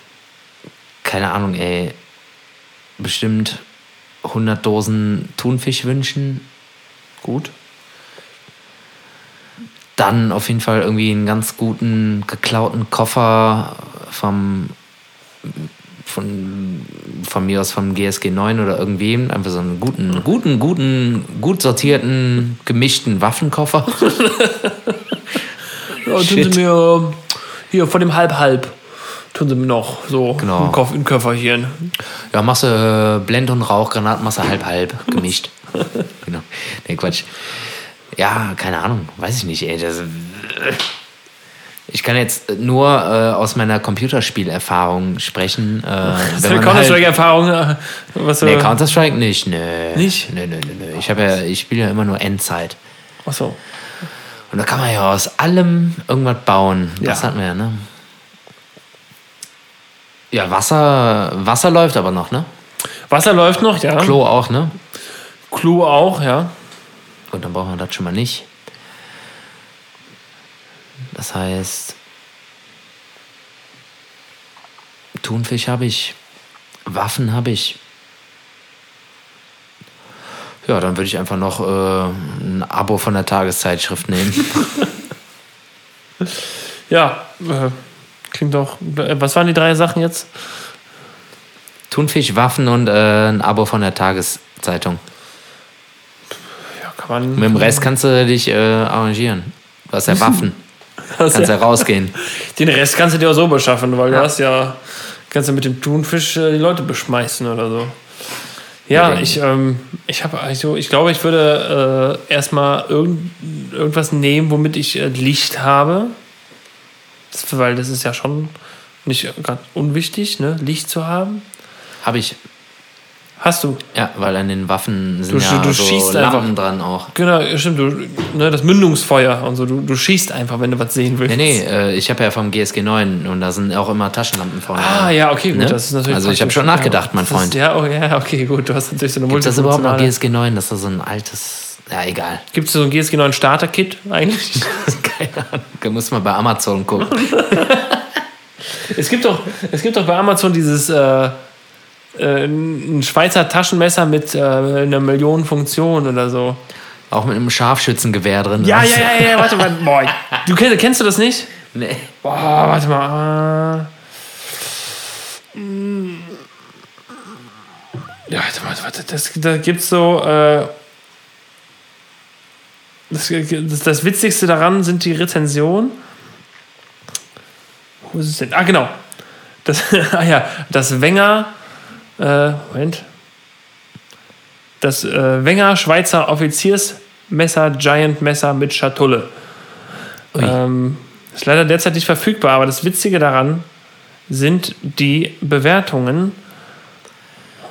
keine Ahnung, ey, bestimmt 100 Dosen Thunfisch wünschen. Gut. Dann auf jeden Fall irgendwie einen ganz guten geklauten Koffer vom von, von mir aus vom GSG 9 oder irgendwem. Einfach so einen guten, guten, guten, gut sortierten, gemischten Waffenkoffer. [laughs] Ja, tun Shit. Sie mir hier von dem Halb-Halb. Tun Sie mir noch so Genau. ein, Koff, ein Köfferchen. Ja, machst du äh, Blend- und Rauchgranaten, machst du halb-halb gemischt. [laughs] genau. Nee, Quatsch. Ja, keine Ahnung, weiß ich nicht, ey. Das, ich kann jetzt nur äh, aus meiner Computerspielerfahrung sprechen. Äh, [laughs] Hast du wenn eine man halt, Counter-Strike-Erfahrung? äh, Was nee, du- Counter-Strike nicht, nee. Nicht? Nee, nee, nee, nee. Ich, ja, ich spiele ja immer nur Endzeit. Achso. Und da kann man ja aus allem irgendwas bauen. Das Ja. hatten wir ja, ne? Ja, Wasser, Wasser läuft aber noch, ne? Wasser läuft noch, ja. Klo auch, ne? Clou auch, ja. Gut, dann brauchen wir das schon mal nicht. Das heißt, Thunfisch habe ich, Waffen habe ich. Ja, dann würde ich einfach noch äh, ein Abo von der Tageszeitschrift nehmen. [laughs] Ja, äh, klingt doch. Äh, was waren die drei Sachen jetzt? Thunfisch, Waffen und äh, ein Abo von der Tageszeitung. Ja, man. Mit dem Rest kannst du dich äh, arrangieren. Du hast ja [laughs] Waffen. Das Kannst ja ja, rausgehen. [laughs] den Rest kannst du dir auch so beschaffen, weil Ja. du hast ja. Kannst du mit dem Thunfisch äh, die Leute beschmeißen oder so. Ja, Ja, ich, ähm, ich habe also, ich glaube, ich würde äh, erstmal irgend, irgendwas nehmen, womit ich äh, Licht habe. Das, weil das ist ja schon nicht gerade unwichtig, ne? Licht zu haben. Habe ich. Hast du. Ja, weil an den Waffen sind Du- ja du so schießt Lampen einfach. dran auch. Genau, stimmt, du, ne, das Mündungsfeuer und so. Du, du schießt einfach, wenn du was sehen willst. Nee, nee, äh, ich habe ja vom GSG 9 und da sind auch immer Taschenlampen vorne. Ah, ja, okay, gut. Ne? Das ist natürlich Also ich habe schon nachgedacht, ja, mein das ist- Freund. Ja, oh, ja, okay, gut. Du hast natürlich so eine Gibt das überhaupt noch GSG 9? Das ist so ein altes. Ja, egal. [laughs] Gibt es so ein GSG 9 Starter-Kit eigentlich? [laughs] Keine Ahnung. Da muss man bei Amazon gucken. [laughs] es, gibt doch, es gibt doch bei Amazon dieses äh, äh, ein Schweizer Taschenmesser mit äh, einer Million Funktionen oder so. Auch mit einem Scharfschützengewehr drin. Ja, ja, ja, ja, warte mal. Boah, du kennst, kennst du das nicht? Nee. Boah, warte mal. mm. Ja, warte, warte, warte. Das, da gibt's so. Äh, das, das, das Witzigste daran sind die Rezensionen. Wo ist es denn? Ah, genau. Das, [laughs] ah ja, das Wenger. Äh, Moment. Das äh, Wenger Schweizer Offiziersmesser Giant Messer mit Schatulle. Ähm, ist leider derzeit nicht verfügbar, aber das Witzige daran sind die Bewertungen.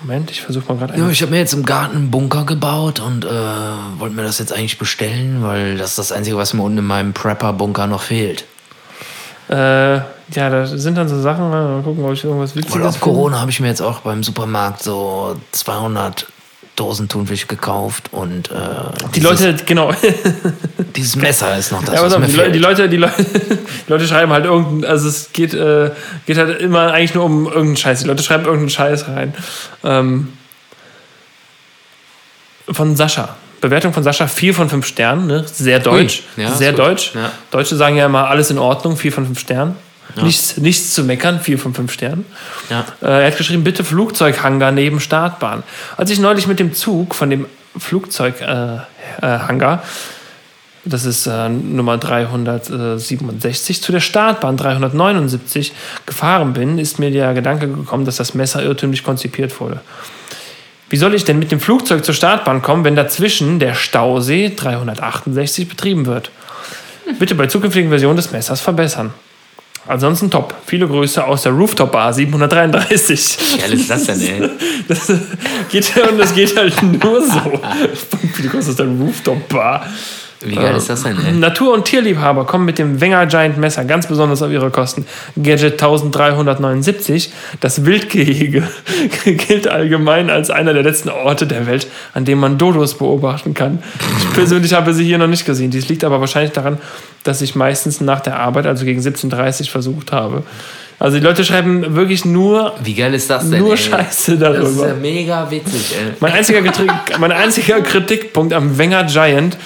Moment, ich versuche mal gerade Ja, ich habe mir jetzt im Garten einen Bunker gebaut und äh, wollte mir das jetzt eigentlich bestellen, weil das ist das Einzige, was mir unten in meinem Prepper-Bunker noch fehlt. Äh, ja, da sind dann so Sachen. Mal gucken, ob ich irgendwas Und Witziges auf Corona habe ich mir jetzt auch beim Supermarkt so 200 Dosen Thunfisch gekauft und äh, Die dieses, Leute, genau. [laughs] dieses Messer ist noch das, Ja, was mir die, fehlt. die, Leute, die, Leute, [laughs] die Leute schreiben halt irgendein, also es geht, äh, geht halt immer eigentlich nur um irgendeinen Scheiß. Die Leute schreiben irgendeinen Scheiß rein. Ähm, von Sascha. Bewertung von Sascha 4 von 5 Sternen, ne? Sehr deutsch. Ui, ja, sehr deutsch. Ja. Deutsche sagen ja immer alles in Ordnung, 4 von 5 Sternen. Nichts, nichts zu meckern, 4 von 5 Sternen. ja. Äh, er hat geschrieben, bitte Flugzeughangar neben Startbahn. Als ich neulich mit dem Zug von dem Flugzeughangar, äh, äh, das ist äh, Nummer 367, zu der Startbahn 379 gefahren bin, ist mir der Gedanke gekommen, dass das Messer irrtümlich konzipiert wurde. Wie soll ich denn mit dem Flugzeug zur Startbahn kommen, wenn dazwischen der Stausee 368 betrieben wird? Bitte bei zukünftigen Versionen des Messers verbessern. Ansonsten top. Viele Grüße aus der Rooftop Bar 733. Wie geil ist das denn, ey? [laughs] Das geht, und das geht halt nur so. Viele Grüße aus der Rooftop Bar. Wie geil ist das denn, ey? Natur- und Tierliebhaber kommen mit dem Wenger Giant Messer ganz besonders auf ihre Kosten. Gadget 1379, das Wildgehege, [laughs] gilt allgemein als einer der letzten Orte der Welt, an dem man Dodos beobachten kann. Ich persönlich habe sie hier noch nicht gesehen. Dies liegt aber wahrscheinlich daran, dass ich meistens nach der Arbeit, also gegen 17.30 Uhr, versucht habe. Also die Leute schreiben wirklich nur, Wie geil ist das denn, nur ey? Scheiße Das ist darüber. ja mega witzig, ey. Mein einziger, [laughs] mein einziger Kritikpunkt am Wenger Giant,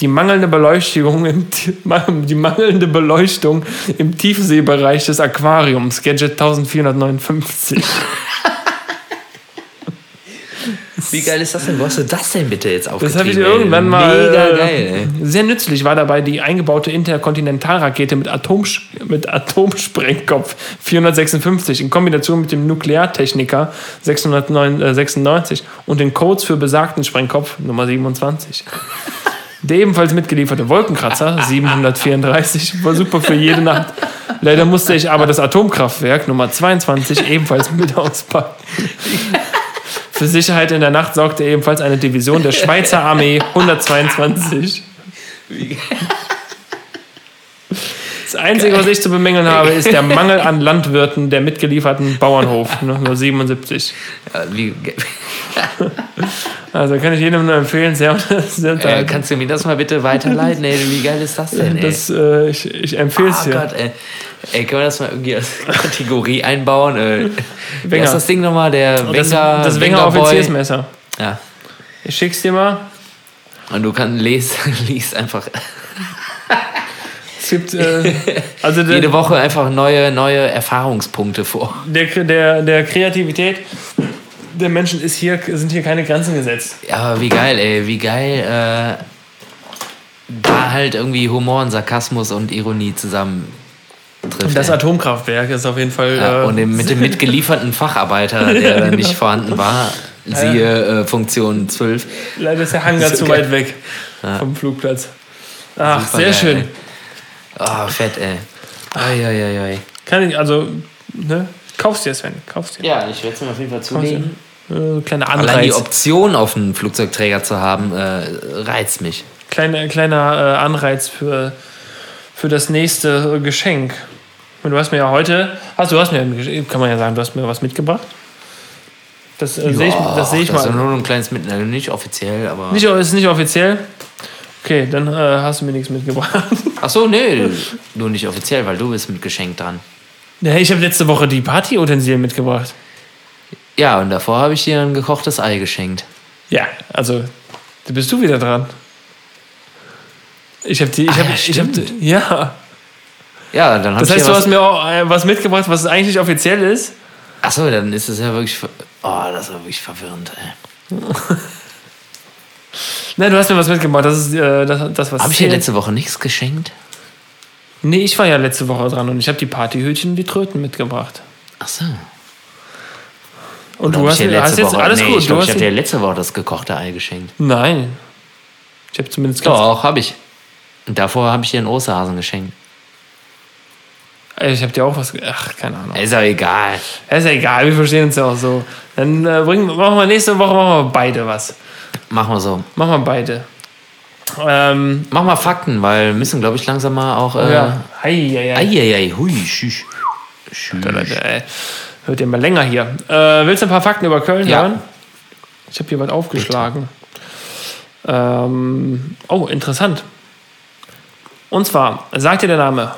die mangelnde Beleuchtung im, [laughs] die mangelnde Beleuchtung im Tiefseebereich des Aquariums, Gadget 1459. Wie geil ist das denn? Wo hast du das denn bitte jetzt Das aufgetrieben? habe ich irgendwann mal. Mega äh, geil, ey. Sehr nützlich war dabei die eingebaute Interkontinentalrakete mit, Atomsch mit Atomsprengkopf 456 in Kombination mit dem Nukleartechniker 696 und den Codes für besagten Sprengkopf Nummer 27. Der ebenfalls mitgelieferte Wolkenkratzer [laughs] 734 war super für jede Nacht. Leider musste ich aber das Atomkraftwerk Nummer 22 ebenfalls mit auspacken. Für Sicherheit in der Nacht sorgte ebenfalls eine Division der Schweizer Armee 122. [laughs] Das Einzige, was ich zu bemängeln habe, ist der [laughs] Mangel an Landwirten der mitgelieferten Bauernhof, ne, nur 77. Ja, wie, ge- [laughs] Also kann ich jedem nur empfehlen, sehr, sehr äh, kannst du mir das mal bitte weiterleiten? Ey, wie geil ist das denn, ey? das, äh, ich, ich empfehle es oh dir. Gott, ey. Ey, können wir das mal irgendwie als Kategorie einbauen? Äh, wie ist das Ding nochmal? Der Das, Wenger, das Wenger Wenger. Offiziersmesser. Ja. Ich schick's dir mal. Und du kannst lesen, [laughs] liest einfach Es gibt äh, [laughs] also der, jede Woche einfach neue, neue Erfahrungspunkte vor. der, der, der Kreativität der Menschen ist hier, sind hier keine Grenzen gesetzt. Ja, aber wie geil, ey, wie geil äh, da halt irgendwie Humor und Sarkasmus und Ironie zusammen trifft. Das ey. Atomkraftwerk ist auf jeden Fall. ja, äh, und mit dem mitgelieferten [laughs] Facharbeiter, der dann nicht vorhanden war, siehe äh, Funktion 12. Leider ist der Hangar [laughs] So zu geil. weit weg vom Flugplatz. Ach, Super sehr geil, schön. ey. Oh, fett, ey. Ai, ai, ai, ai. Kann ich, also, ne? Kaufst dir, Sven. Kaufst dir. Ja, ich werde es mir auf jeden Fall zulegen. Äh, kleiner Allein die Anreiz. Option auf einen Flugzeugträger zu haben, äh, reizt mich. Kleiner, kleiner äh, Anreiz für, für das nächste äh, Geschenk. Du hast mir ja heute, hast du hast mir, kann man ja sagen, du hast mir was mitgebracht. Das äh, sehe ich, das sehe ich das ist mal. nur ein kleines Mit, also nicht offiziell, aber. Nicht, ist nicht offiziell. Okay, dann äh, hast du mir nichts mitgebracht. Ach so, nee, nur nicht offiziell, weil du bist mit Geschenk dran. ja, ich habe letzte Woche die Partyutensilien mitgebracht. Ja, und davor habe ich dir ein gekochtes Ei geschenkt. Ja, also, da bist du wieder dran. Ich habe die, ich Ah, habe, ja, ich habe, ja. Ja, dann habe Das ich heißt, du hast mir auch äh, was mitgebracht, was eigentlich nicht offiziell ist. Ach so, dann ist es ja wirklich. Oh, das ist wirklich verwirrend, ey. [laughs] Nein, du hast mir was mitgebracht. Das ist äh, das, das, was. Habe ich dir letzte Woche nichts geschenkt? Nee, ich war ja letzte Woche dran und ich habe die Partyhütchen und die Tröten mitgebracht. Ach so. Und du hast dir hast letzte jetzt Woche, alles nee, gut. Ich, Du glaub, ich habe dir letzte Woche das gekochte Ei geschenkt. nein. Ich habe zumindest. Doch, habe ich. Und davor habe ich dir einen Osterhasen geschenkt. Ich habe dir auch was. Ach, keine Ahnung. Ist ja egal. Ist ja egal, wir verstehen uns ja auch so. Dann äh, bringen, machen wir nächste Woche machen wir beide was. Machen wir so. Machen wir beide. Ähm, Mach mal Fakten, weil wir müssen, glaube ich, langsam mal auch. Äh, ja. Hei, hei, hei. Eieiei, hui, schüch. schüch. Wird ja mal länger hier. Äh, willst du ein paar Fakten über Köln Ja. hören? Ich habe hier was aufgeschlagen. Ähm, oh, interessant. Und zwar, sagt dir der Name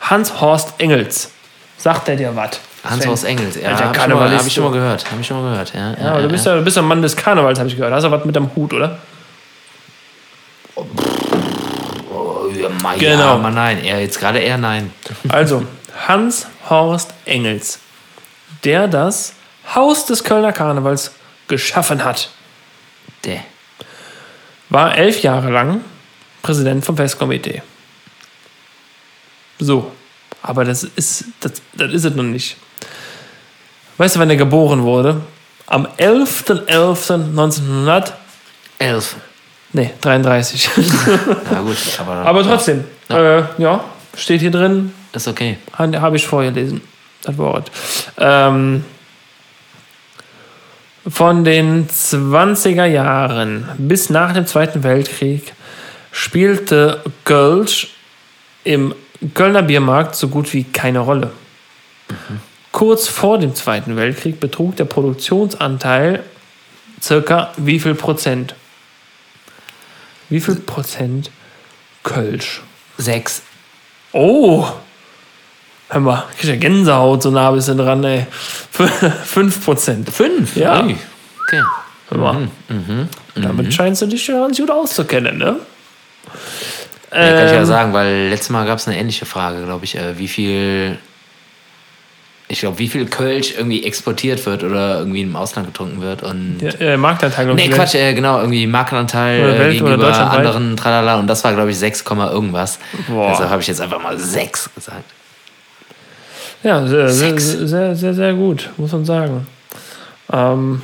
Hans-Horst Engels. Sagt er dir was? Hans-Horst Engels, ja, Alter, habe ich, mal- hab ich schon mal gehört. Habe ich schon mal gehört, ja. Ja, aber du bist ja, du bist ja ein Mann des Karnevals, habe ich gehört. Hast du was mit dem Hut, oder? ja, ma, Genau. ja, aber nein. Er jetzt gerade eher nein. Also, Hans-Horst Engels, der das Haus des Kölner Karnevals geschaffen hat, Der. war elf Jahre lang Präsident vom Festkomitee. So, aber das ist, das, das ist es noch nicht. Weißt du, wann er geboren wurde? am 11.11.1900. Elf. Nee, 33. Ja, gut, aber. Aber trotzdem, ja. Äh, ja, steht hier drin, Ist okay. habe ich vorgelesen, das Wort. Ähm, von den 20er Jahren bis nach dem Zweiten Weltkrieg spielte Kölsch im Kölner Biermarkt so gut wie keine Rolle. Kurz vor dem Zweiten Weltkrieg betrug der Produktionsanteil circa wie viel Prozent? Wie viel Prozent Kölsch? Sechs. Oh! Hör mal, ich krieg ja Gänsehaut so nah bisschen dran, ey. [laughs] 5%. Fünf? Ja. Ui. Okay. Hör mal. Damit scheinst du dich ja ganz gut auszukennen, ne? Ja, kann ich ja Ähm, sagen, weil letztes Mal gab es eine ähnliche Frage, glaube ich. Äh, wie viel. Ich glaube, wie viel Kölsch irgendwie exportiert wird oder irgendwie im Ausland getrunken wird. Und Ja, äh, Marktanteil, glaub ich, Nee. Quatsch, äh, genau, irgendwie Marktanteil Oder äh, Welt- gegenüber anderen, tralala, und das war, glaube ich, 6, Komma irgendwas. Boah. Deshalb habe ich jetzt einfach mal 6 gesagt. Ja, sehr, sehr, sehr, sehr, sehr gut, muss man sagen. Ähm,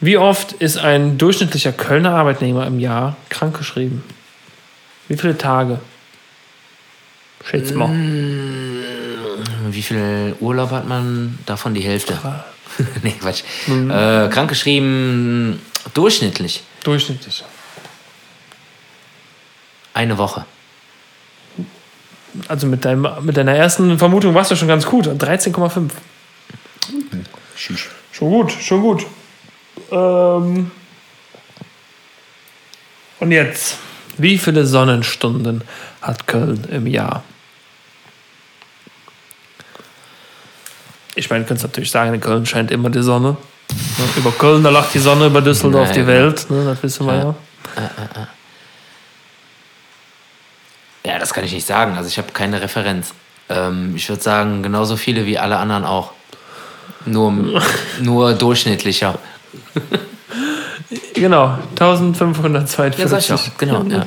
wie oft ist ein durchschnittlicher Kölner Arbeitnehmer im Jahr krankgeschrieben? Wie viele Tage? Schätz mal. Wie viel Urlaub hat man? Davon die Hälfte. [laughs] nee, Quatsch. Mhm. Äh, krankgeschrieben, durchschnittlich Durchschnittlich. eine Woche. Also mit, deinem, mit deiner ersten Vermutung warst du schon ganz gut. 13,5. Schon gut, schon gut. Ähm Und jetzt, wie viele Sonnenstunden hat Köln im Jahr? Ich meine, du kannst natürlich sagen, in Köln scheint immer die Sonne. Ne, Über Köln, da lacht die Sonne, über Düsseldorf Ja, die ja. Welt. Ne, das wissen wir ja. Ja, das kann ich nicht sagen. Also ich habe keine Referenz. Ähm, ich würde sagen, genauso viele wie alle anderen auch. Nur, [laughs] nur durchschnittlicher. [laughs] Genau, 1542. Ja, sag ich auch. Genau, ja.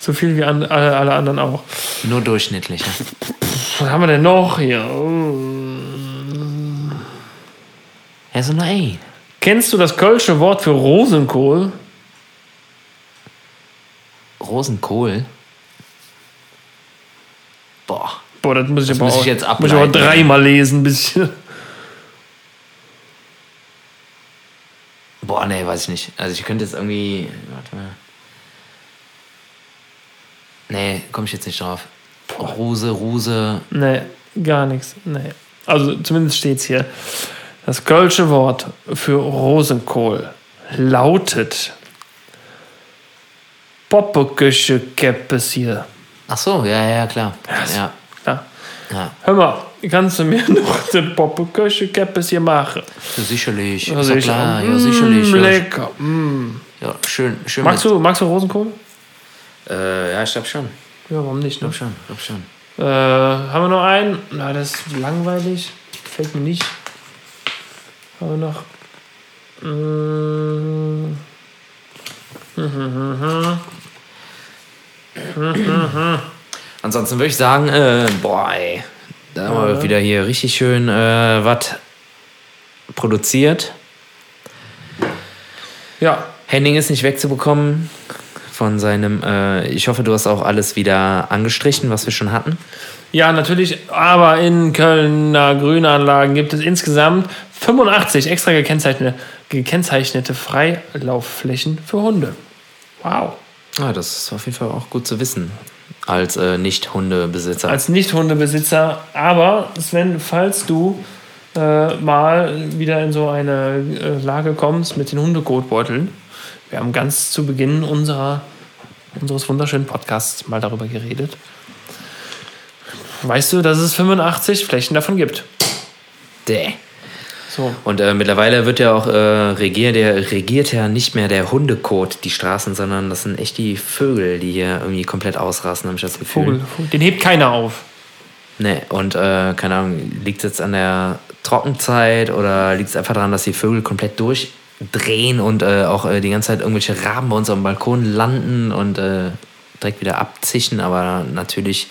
So viel wie an, alle, alle anderen auch. Nur durchschnittlicher. Was haben wir denn noch hier? Ja, so nein. Kennst du das kölsche Wort für Rosenkohl? Rosenkohl. Boah. Boah, das muss ich Das aber muss auch, ich jetzt muss ich aber ableiten. dreimal lesen, bis ich, Boah, nee, weiß ich nicht. Also ich könnte jetzt irgendwie. Warte mal. Nee, komme ich jetzt nicht drauf. Ruse, Ruse. Nee, gar nichts. Nee. Also zumindest steht's hier. Das kölsche Wort für Rosenkohl lautet Poppeküche Keppes hier. Ach so, ja, ja, klar. Ja, Ja. ja. Hör mal, kannst du mir [laughs] noch die Poppeküche Keppes hier machen? ja sicherlich. Ja, sicher. klar. Ja, sicherlich. Mm, lecker. Mm. ja, schön, schön. Magst, du, magst du Rosenkohl? Äh, ja, ich glaube schon. Ja, warum nicht? Ne? Glaub schon, glaub schon. Äh, haben wir noch einen? Na, das ist langweilig. Gefällt mir nicht. Haben wir noch. Ansonsten würde ich sagen, äh, boah, ey. Da haben wir wieder hier richtig schön äh, was produziert. Ja, Henning ist nicht wegzubekommen von seinem. Äh, ich hoffe, du hast auch alles wieder angestrichen, was wir schon hatten. ja, natürlich. Aber in Kölner Grünanlagen gibt es insgesamt 85 extra gekennzeichnete, gekennzeichnete Freilaufflächen für Hunde. Wow. Ah, das ist auf jeden Fall auch gut zu wissen. Als äh, Nicht-Hundebesitzer. als Nicht-Hundebesitzer. Aber Sven, falls du äh, mal wieder in so eine äh, Lage kommst mit den Hundekotbeuteln, wir haben ganz zu Beginn unserer, unseres wunderschönen Podcasts mal darüber geredet. Weißt du, dass es 85 Flächen davon gibt? Däh. So. Und äh, mittlerweile wird ja auch äh, regiert, der regiert ja nicht mehr der Hundekot die Straßen, sondern das sind echt die Vögel, die hier irgendwie komplett ausrasten, habe ich das Gefühl. Vogel, Vogel. Den hebt keiner auf. Nee, und äh, keine Ahnung, liegt es jetzt an der Trockenzeit oder liegt es einfach daran, dass die Vögel komplett durchdrehen und äh, auch äh, die ganze Zeit irgendwelche Raben bei uns am Balkon landen und äh, direkt wieder abzischen, aber natürlich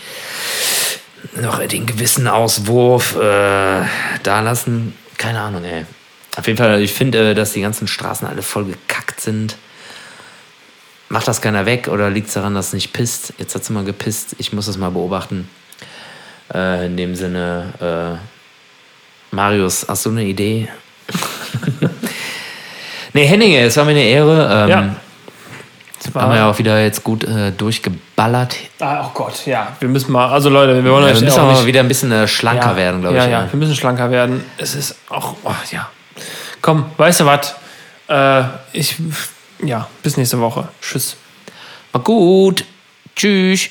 noch den gewissen Auswurf äh, da lassen. Keine Ahnung, ey. Auf jeden Fall, ich finde, äh, dass die ganzen Straßen alle voll gekackt sind. Macht das keiner weg oder liegt es daran, dass es nicht pisst? Jetzt hat es mal gepisst. Ich muss das mal beobachten. Äh, in dem Sinne, äh, Marius, hast du eine Idee? [laughs] nee, Henninge, es war mir eine Ehre. Ähm, Ja. Haben wir ja auch wieder jetzt gut äh, durchgeballert. Ah, oh Gott, ja. Wir müssen mal, also Leute, wir wollen Ja, euch wir müssen auch nicht, mal wieder ein bisschen äh, schlanker ja, werden, glaube ja, ich. Ja, wir müssen schlanker werden. Es ist auch, oh, ja. Komm, weißt du was? Äh, ich, ja, bis nächste Woche. Tschüss. Mal gut. Tschüss.